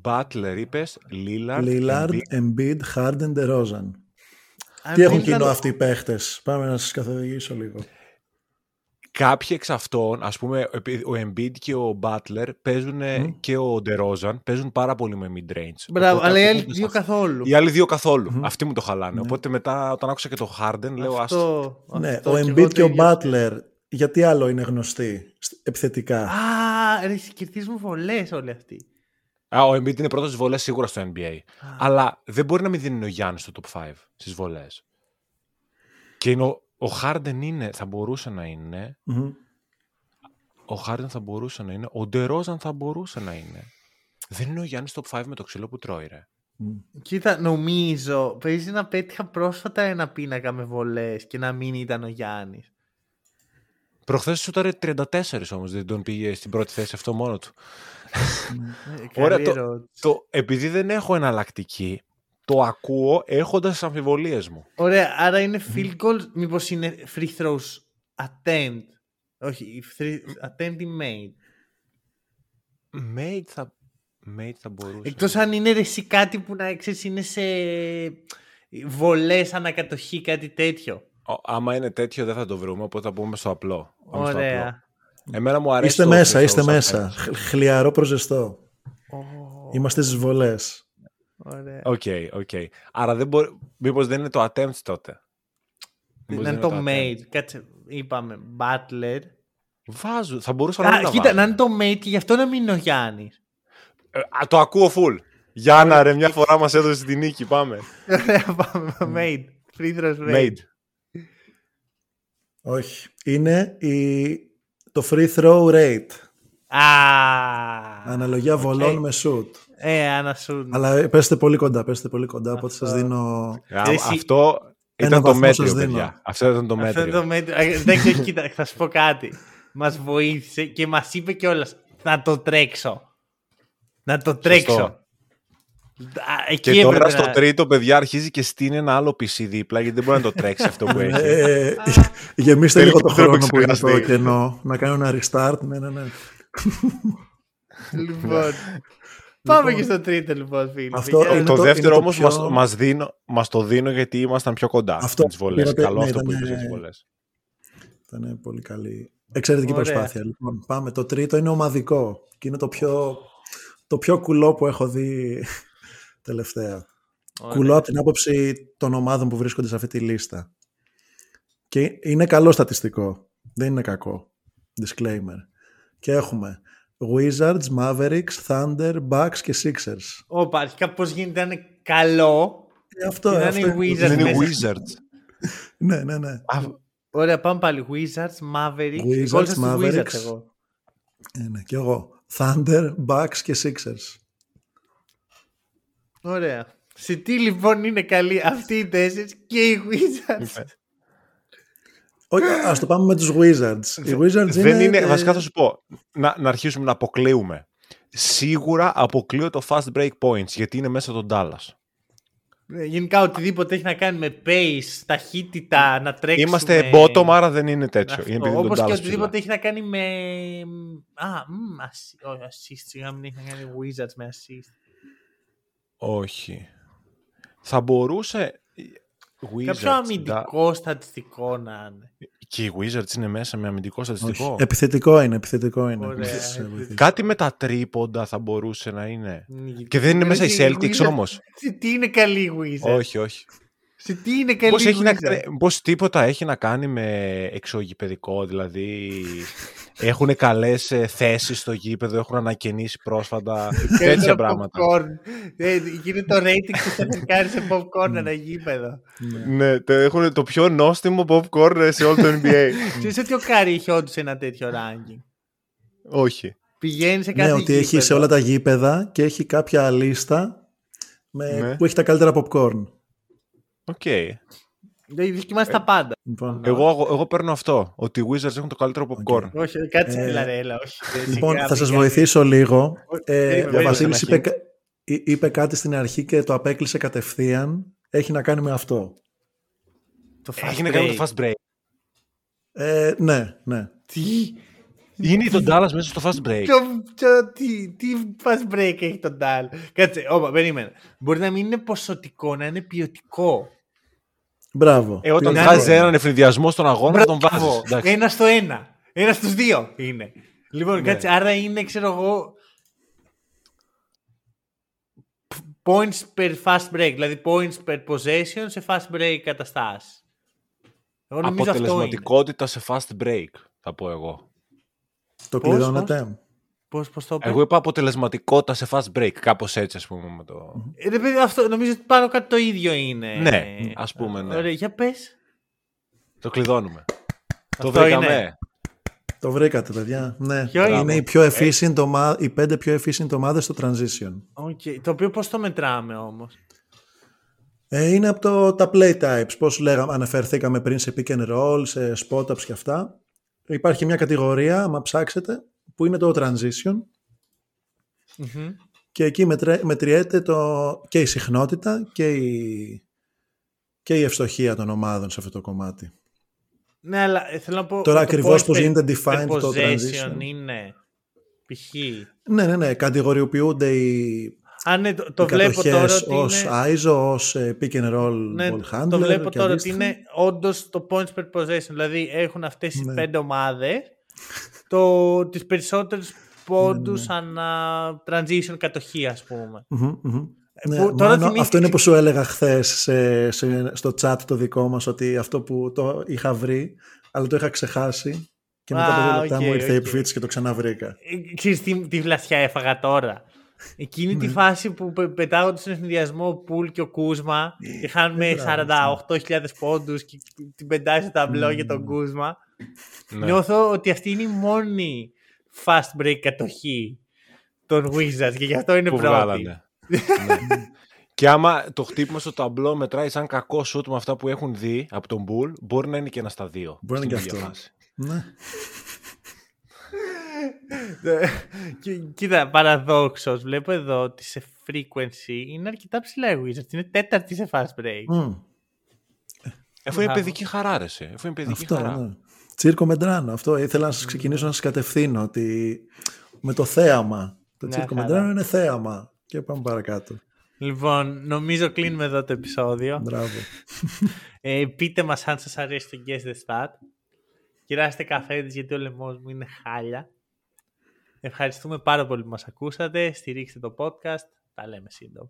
Μπάτλερ, είπες, Λίλαρντ, Εμπίτ, Χάρντεν, Ντερόζαν. Τι έχουν κοινό αυτοί οι. Πάμε να σας καθοδηγήσω λίγο. Κάποιοι εξ αυτών, ας πούμε, επει- ο Embiid και ο Butler παίζουν και ο DeRozan παίζουν πάρα πολύ με mid-range. Μπράβο, Οπότε αλλά οι αυτό άλλοι που δύο στα- καθόλου. Οι άλλοι δύο καθόλου. Αυτοί μου το χαλάνε. Οπότε μετά, όταν άκουσα και το Harden, λέω άστο. Αυτό, Ναι, αυτό ο κι εγώ Embiid το και ο ίδιο. Butler, γιατί άλλο είναι γνωστοί σ- επιθετικά; Α, ρε, κερδίζουν βολές όλοι αυτοί. Α, ο Embiid είναι πρώτος στις βολές σίγουρα στο NBA. Αλλά δεν μπορεί να μην δίνει ο Γιάννης στο top 5 στις βολές. Και είναι ο, ο Harden είναι, θα μπορούσε να είναι. Μμμ. Ο Harden θα μπορούσε να είναι. Ο DeRozan θα μπορούσε να είναι. Δεν είναι ο Γιάννης top 5 με το ξύλο που τρώει, ρε. Κοίτα, νομίζω, παίζει να πέτυχα πρόσφατα ένα πίνακα με βολές και να μην ήταν ο Γιάννης. Προχθές σου τώρα 34 όμως, δεν τον πήγε στην πρώτη θέση αυτό μόνο του. Ε, Ωραία, καλή το, ερώτηση. το, επειδή δεν έχω εναλλακτική, το ακούω έχοντας τις αμφιβολίες μου. Ωραία, άρα είναι field goals, μήπως είναι free throws attempt. Όχι, free, attempt ή made. Made θα, made θα μπορούσε. Εκτός αν είναι ρε, εσύ κάτι που να ξέρεις είναι σε βολές ανά κατοχή, κάτι τέτοιο. Ο- άμα είναι τέτοιο δεν θα το βρούμε, οπότε θα πούμε στο απλό. Πάμε στο απλό. Ωραία. Εμένα μου αρέσει Είστε το μέσα, free είστε throws μέσα. attempt. Χ- Χλιαρό προς ζεστό. Ω, Είμαστε στις βολές. Ωραία. OK, OK. Άρα δεν μπορεί... μήπως δεν είναι το attempt τότε; Μήπως Να δεν είναι το attempt; made. Κάτσε, είπαμε, Butler. Βάζω, θα μπορούσα να μην Α, τα κοίτα, βάλω. να είναι το mate και γι' αυτό να μην είναι ο Γιάννης. Ε, α, το ακούω full. Γιάννα ρε, μια φορά μας έδωσε τη νίκη, πάμε. Ωραία, πάμε. Made. Free throws made. Made. Όχι. Είναι η... το free throw rate. Α, Αναλογία βολών με shoot. Ε, ανασούν. Αλλά πέστε πολύ κοντά, πέστε πολύ κοντά, οπότε Αυτό. σας δίνω... Α, Εσύ- Αυτό Ένα ήταν το βαθμό μέτριο, σας δίνω. παιδιά. Αυτό ήταν το Αυτό μέτριο. είναι το μέτριο. Α, Εντάξει, όχι, κοίτα, θα σου πω κάτι. Μας βοήθησε και μας είπε κιόλας να το τρέξω. Να το τρέξω. Σωστό. Α, εκεί Και τώρα έπρεπε στο να- τρίτο, παιδιά, αρχίζει και στείνει ένα άλλο PC δίπλα, γιατί δεν μπορεί να το τρέξει αυτό που έχει. Ε, γεμίστε Θέλει λίγο το και τρόπο χρόνο που είναι το εξεργαστή. κενό. Να κάνω ένα restart. Ναι, ναι, ναι. Λοιπόν. Πάμε και στο τρίτο, λοιπόν, φίλοι. Αυτό Παιδιά, είναι το, το- δεύτερο είναι το όμως πιο- μας, μας, δίνω, μας το δίνω γιατί ήμασταν πιο κοντά Αυτό με τις βολές. είπατε, Καλό ναι, αυτό που ήταν, είπες για τις ε, βολές. Ήταν πολύ καλή. Εξαιρετική Ωραία. προσπάθεια. Λοιπόν, πάμε. Το τρίτο είναι ομαδικό. Και είναι το πιο, το πιο κουλό που έχω δει τελευταία. Ωραία. Κουλό από την άποψη των ομάδων που βρίσκονται σε αυτή τη λίστα. Και είναι καλό στατιστικό. Δεν είναι κακό. Disclaimer. Και έχουμε Wizards, Mavericks, Thunder, Bucks και Sixers. Όπα, αρχικά πώς γίνεται να είναι καλό. Ε, αυτό, Και να αυτό είναι είναι- Wizards Δεν είναι μέσα. Wizards. Ναι, ναι, ναι. Α, Ωραία, πάμε πάλι. Wizards, Mavericks. Wizards, Κόλλησα στους Mavericks. Wizards εγώ. Ε, ναι. Και εγώ. Thunder, Bucks και Sixers. Ωραία. Σε τι λοιπόν είναι καλοί αυτοί οι τέσσερις και οι Wizards; Όχι, ας το πάμε με τους Wizards. Οι Wizards δεν είναι... είναι, ε, βασικά θα σου πω, να, να αρχίσουμε να αποκλείουμε. Σίγουρα αποκλείω το fast break points, γιατί είναι μέσα τον Dallas. Ε, Γενικά οτιδήποτε έχει να κάνει με pace, ταχύτητα, να τρέξουμε. Είμαστε bottom, άρα δεν είναι τέτοιο. Αυτό. Είναι επειδή είναι Όπως τον και Dallas οτιδήποτε ψηλά. έχει να κάνει με... Α, μ, ασι- όχι, assist, σιγά μην έχει να κάνει Wizards με assist. Όχι. Θα μπορούσε... Wizards, Κάποιο da- αμυντικό στατιστικό να είναι. Και οι Wizards είναι μέσα με αμυντικό στατιστικό. όχι. Επιθετικό είναι, επιθετικό είναι. Ωραία, Στις, ε, επιθετικό. Κάτι με τα τρίποντα θα μπορούσε να είναι. Μ, Και δεν είναι μέσα οι Ρε, Celtics Wizards- όμως. Σε τι είναι καλή η Wizards; Όχι, όχι. Σε τι είναι καλή Πώς, η έχει να, Wizards. κάνει- πώς τίποτα έχει να κάνει με εξωγηπαιδικό, δηλαδή έχουν καλές ε, θέσεις στο γήπεδο, έχουν ανακαινήσει πρόσφατα, τέτοια Καλύτερο πράγματα. popcorn. Ε, γίνεται το rating που θα κάνεις σε popcorn ένα γήπεδο. Ναι, το, έχουν το πιο νόστιμο popcorn ε, σε όλο το NBA. Ξέρεις ότι ο Κάρι είχε όντως ένα τέτοιο ranking; Όχι. Πηγαίνει σε κάθε Ναι, ότι έχει γήπεδο. σε όλα τα γήπεδα και έχει κάποια λίστα με, Ναι. που έχει τα καλύτερα popcorn. OK. Δηλαδή, Δοκιμάζει τα πάντα. Λοιπόν, Εγώ, εγώ, εγώ παίρνω αυτό, ότι οι Wizards έχουν το καλύτερο popcorn. Όχι, κάτσε Ε, φιλαρέλα, όχι. λοιπόν Σιγά, θα σας μην βοηθήσω λίγο. Όχι, Ε, περίμενε, ο περίμενε. Βασίλης Ένα είπε, κα- εί- είπε κάτι στην αρχή και το απέκλεισε κατευθείαν. Έχει να κάνει με αυτό. Το fast Έχει να κάνει με το break. fast break. Ε, ναι, ναι. Τι, Είναι τον Dallas μέσα στο fast break. ποιο, ποιο, τι, τι fast break έχει τον Ντάλ. Κάτσε, όπα, περίμενε. Μπορεί να μην είναι ποσοτικό, να είναι ποιοτικό. Μπράβο. Ε, όταν Ποιοτικό. βγάζει έναν εφηδιασμό στον αγώνα, θα τον Μπράβο. βάζεις. Εντάξει. Ένα στο ένα. Ένα στους δύο είναι. Λοιπόν, Ναι. κάτσε, άρα είναι, ξέρω εγώ, points per fast break, δηλαδή points per possession σε fast break καταστάσεις. Εγώ νομίζω αυτό είναι. Αποτελεσματικότητα σε fast break, θα πω εγώ. Το Πώς, κλειδώνετε. Πώς, πώς το είπε. Εγώ είπα αποτελεσματικότητα σε fast break, κάπως έτσι ας πούμε. Με το... Ε, ρε παιδί, αυτό, νομίζω ότι πάνω κάτω το ίδιο είναι. Ναι, ας πούμε, ναι. Ωραία, για πες. το κλειδώνουμε. το Αυτό βρήκαμε. είναι. Το βρήκατε, παιδιά. Ναι. Ποιο είναι είναι; οι, πιο efficient ομα... οι πέντε πιο efficient ομάδες στο transition. OK. Το οποίο πώς το μετράμε όμως; Ε, είναι από το, τα play types, πώς λέγαμε, αναφερθήκαμε πριν σε pick and roll, σε spot-ups και αυτά. Υπάρχει μια κατηγορία, άμα ψάξετε, που είναι το transition Μμμ. και εκεί μετρέ- μετριέται το, και η συχνότητα και η, και η ευστοχία των ομάδων σε αυτό το κομμάτι. Ναι, αλλά ε, θέλω να πω... Τώρα το ακριβώς points πώς per- γίνεται per defined το possession transition. είναι π.χ. Ναι, ναι, ναι, κατηγοριοποιούνται οι, Α, ναι, το, το οι βλέπω τώρα κατοχές ότι ως είναι... ISO, ως ε, pick and roll Ναι, ball handler το βλέπω και τώρα ότι αντίστοιχα. είναι όντως το points per possession. Δηλαδή έχουν αυτές οι Ναι. πέντε ομάδες το, τις περισσότερες πόντους Ναι, ανά transition κατοχή, ας πούμε. Μμμ, μμμ. Ε, Ναι, που- τώρα μάλλον θυμήθηκα- αυτό είναι που σου έλεγα χθες στο chat το δικό μας ότι αυτό που το είχα βρει αλλά το είχα ξεχάσει και μετά Α, από δύο λεπτά οκ, μου ήρθε η οκ. επιφοίτηση και το ξαναβρήκα. Ε, Ξέρεις τι, τι φλασιά έφαγα τώρα. Εκείνη Ναι. τη φάση που πε- πετάγονται στον αιφνιδιασμό ο Πουλ και ο Κούσμα και χάνουμε Ε, μπράβο, 48.000 πόντους και την πετάει στο ταμπλό για τον Κούσμα. Ναι. Νιώθω ότι αυτή είναι η μόνη fast break κατοχή των Wizards και γι' αυτό είναι που πρώτη. βγάλανε. ναι. Και άμα το χτύπημα στο ταμπλό μετράει σαν κακό σουτ με αυτά που έχουν δει από τον Bull, μπορεί να είναι και ένα στα δύο. Μπορεί να είναι στην και ίδια αυτό. φάση. Ναι. Κι- Κοίτα, παραδόξως, βλέπω εδώ ότι σε frequency είναι αρκετά ψηλά οι Wizards. Είναι τέταρτη σε fast break. Μμ, Αφού είναι Μπράβο. παιδική χαρά, ρε. σε. Αφού είναι παιδική αυτό, χαρά. ναι. Τσίρκο Μεντράνο. Αυτό ήθελα να σας ξεκινήσω να σας κατευθύνω ότι με το θέαμα. Το Ναι, Τσίρκο χαρά. Μεντράνο είναι θέαμα. Και πάμε παρακάτω. Λοιπόν, νομίζω κλείνουμε εδώ το επεισόδιο. Μπράβο. Ε, πείτε μας αν σας αρέσει το Guess the Stat. Κυράστε καφέδες γιατί ο λαιμός μου είναι χάλια. Ευχαριστούμε πάρα πολύ που μας ακούσατε. Στηρίξτε το podcast. Τα λέμε σύντομα.